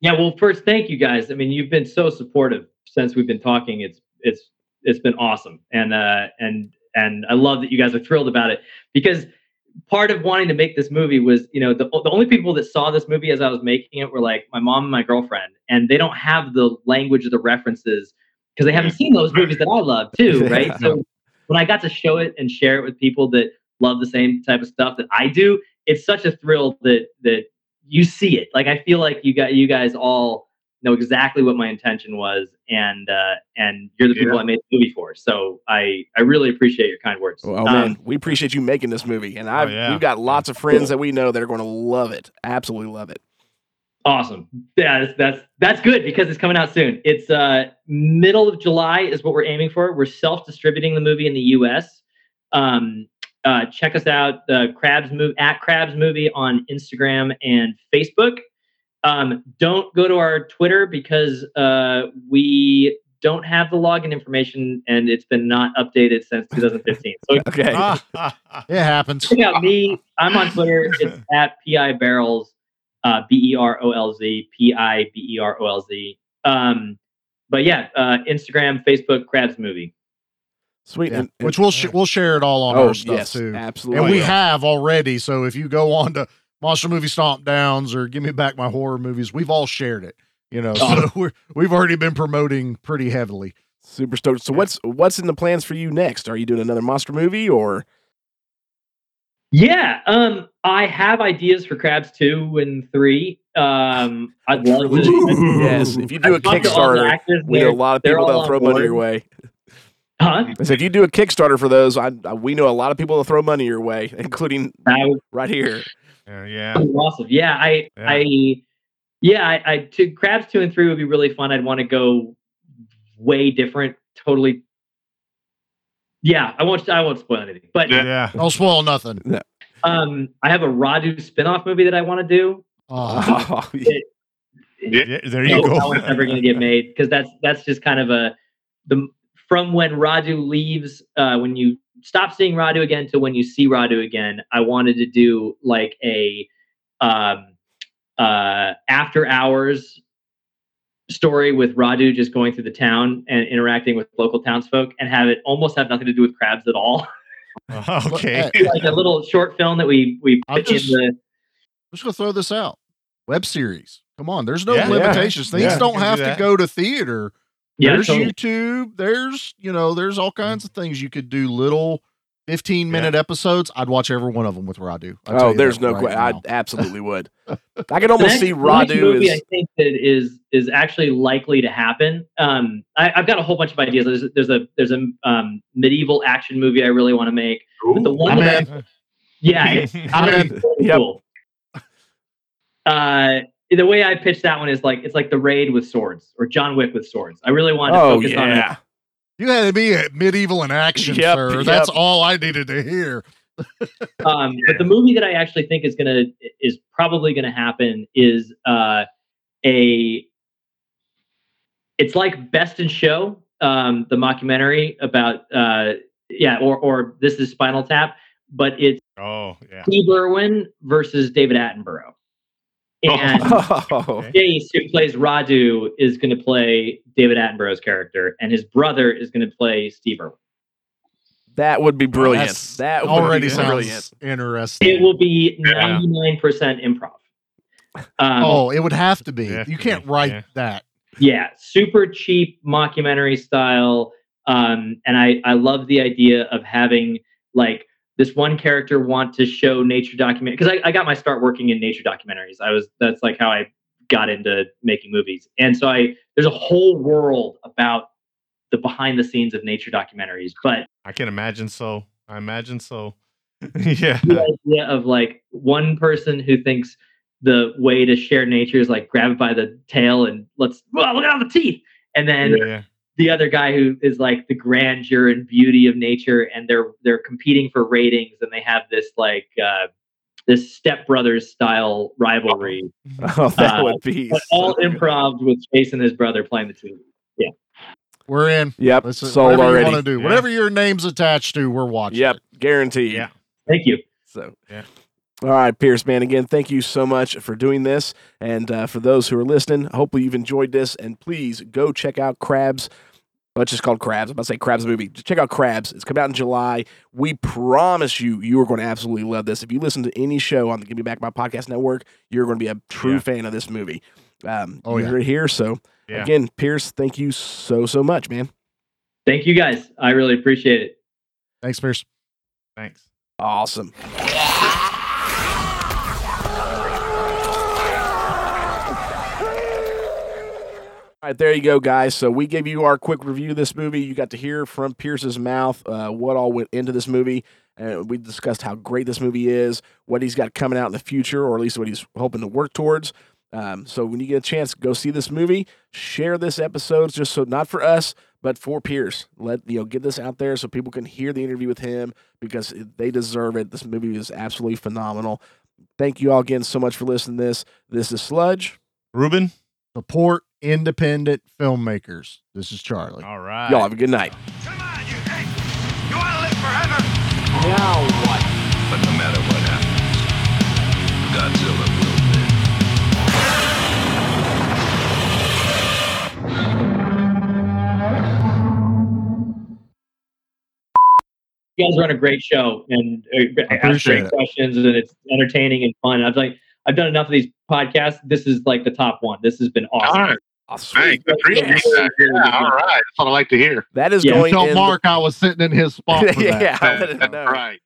Yeah, well, first, thank you guys. I mean, you've been so supportive since we've been talking. It's it's it's been awesome, and uh, and and I love that you guys are thrilled about it because part of wanting to make this movie was, you know, the the only people that saw this movie as I was making it were like my mom and my girlfriend, and they don't have the language of the references because they haven't seen those movies that I love too, (laughs) right? Yeah. So when I got to show it and share it with people that love the same type of stuff that I do, it's such a thrill that that you see it. Like I feel like you got you guys all know exactly what my intention was, and uh, and you're the people Yeah. I made the movie for. So I I really appreciate your kind words. Oh Um, man, we appreciate you making this movie, and I've yeah. we've got lots of friends that we know that are going to love it. Absolutely love it. Awesome. Yeah, that's, that's that's good because it's coming out soon. It's uh middle of July is what we're aiming for. We're self-distributing the movie in the US. Um uh check us out the Crabs movie at Crabs movie on Instagram and Facebook. Um don't go to our Twitter because uh we don't have the login information and it's been not updated since (laughs) 2015. So (laughs) Okay. (laughs) It happens. check out me. I'm on Twitter. It's at piberolz, uh, b e r o l z, p i b e r o l z. Um, but yeah, uh, Instagram, Facebook, Crabs Movie. Sweet. Yeah, And- and- which we'll sh- we'll share it all on Oh, our stuff yes, too. absolutely. And we will. have already. So if you go on to Monster Movie Stomp Downs or Give Me Back My Horror Movies, we've all shared it. You know, so (laughs) we're we've already been promoting pretty heavily. super stoked. So what's what's in the plans for you next? Are you doing another monster movie or? Yeah, um, I have ideas for Crabs two and three. Um, I'd love to. yes, if you do a I've talked to all the Kickstarter, actors. we know a lot of people that'll on throw money your way. Huh? I said, if you do a Kickstarter for those, I, I we know a lot of people will throw money your way, (laughs) including That would right here. (laughs) Yeah, yeah. awesome. Yeah, I, Yeah. I, yeah, I, I, to Crabs two and three would be really fun. I'd want to go way different, totally. Yeah, I won't. I won't spoil anything, but Yeah. I'll spoil nothing. um, I have a Radu spin-off movie that I want to do. Oh, (laughs) Oh, yeah. Yeah, there No, you that one's never going to get made because that's that's just kind of a the from when Radu leaves uh, when you stop seeing Radu again to when you see Radu again. I wanted to do like a um, uh, after hours story with Radu just going through the town and interacting with local townsfolk and have it almost have nothing to do with crabs at all. (laughs) (laughs) okay. like a little short film that we we I'm in just- the I'm just gonna throw this out. Web series. Come on, there's no Yeah, yeah. limitations. Things Yeah. don't have do to go to theater. Yeah there's totally. YouTube. There's you know, there's all kinds of things you could do. Little 15 minute episodes. I'd watch every one of them with Radu. I'll tell Oh, there's that no right question. I absolutely would. (laughs) I could The almost next- see the next Radu movie as I think that is is actually likely to happen. Um, I, I've got a whole bunch of ideas. There's, there's a there's a um, medieval action movie I really want to make. But the one I'm that yeah, it's I'm in. really Yep. Uh, the way I pitch that one is like it's like the raid with swords or John Wick with swords. I really wanted to Oh focus on it. yeah. You had to be a medieval in action, Yep, sir. yep. That's all I needed to hear. (laughs) um, but the movie that I actually think is gonna is probably gonna happen is uh, a. It's like Best in Show, um, the mockumentary about uh, yeah, or or this is Spinal Tap, but it's Oh, yeah. Steve Irwin versus David Attenborough, and (laughs) Oh, Jace, who plays Radu, is going to play David Attenborough's character, and his brother is going to play Steve Irwin. that would be brilliant. That's That would already be sounds brilliant. interesting. It will be ninety nine percent improv. Um, oh, it would have to be. You Definitely, can't write yeah. that. yeah super cheap mockumentary style um and i i love the idea of having like this one character want to show nature document because I, I got my start working in nature documentaries i was that's like how i got into making movies and so i there's a whole world about the behind the scenes of nature documentaries but I can imagine so. I imagine so. (laughs) yeah. the idea of like one person who thinks the way to share nature is like grab it by the tail and let's well look at all the teeth. And then Yeah. The other guy who is like the grandeur and beauty of nature and they're they're competing for ratings and they have this like uh this stepbrothers style rivalry (laughs) Oh, that Uh, would be but all improv with Chase and his brother playing the two yeah We're in. Yep, Let's, sold whatever already. you want to do, Yeah. whatever your name's attached to, we're watching. Yep, guaranteed. Yeah. thank you So, Yeah. All right, Pierce, man. Again, thank you so much for doing this. And uh, for those who are listening, hopefully you've enjoyed this. And please go check out Crabs. Well, it's just called Crabs. I'm about to say Crabs movie. Just check out Crabs. It's coming out in July. We promise you, you are going to absolutely love this. If you listen to any show on the Give Me Back My Podcast Network, you're going to be a true Yeah. fan of this movie. Um, Oh, you yeah. heard it here. So, Yeah. again, Pierce, thank you so, so much, man. thank you guys I really appreciate it Thanks, Pierce. Thanks. Awesome. All right, there you go, guys. So we gave you our quick review of this movie. You got to hear from Pierce's mouth uh, what all went into this movie. And we discussed how great this movie is, what he's got coming out in the future, or at least what he's hoping to work towards. Um, so when you get a chance, go see this movie. Share this episode, just so not for us, but for Pierce. Let you know, get this out there so people can hear the interview with him because they deserve it. This movie is absolutely phenomenal. Thank you all again so much for listening to this. This is Sludge. Ruben. Support independent filmmakers. This is Charlie. All right. Y'all have a good night. Now what? But no matter what happens, Godzilla will live. you guys run a great show and uh, ask great it. questions and it's entertaining and fun. I've like I've done enough of these podcasts. This is like the top one. This has been awesome. All right. Oh, sweet. Thanks. I appreciate that. Yeah, all right. That's what I like to hear. That is Yeah, going Tell in. Mark I was sitting in his spot for (laughs) that. yeah, I let him That's right.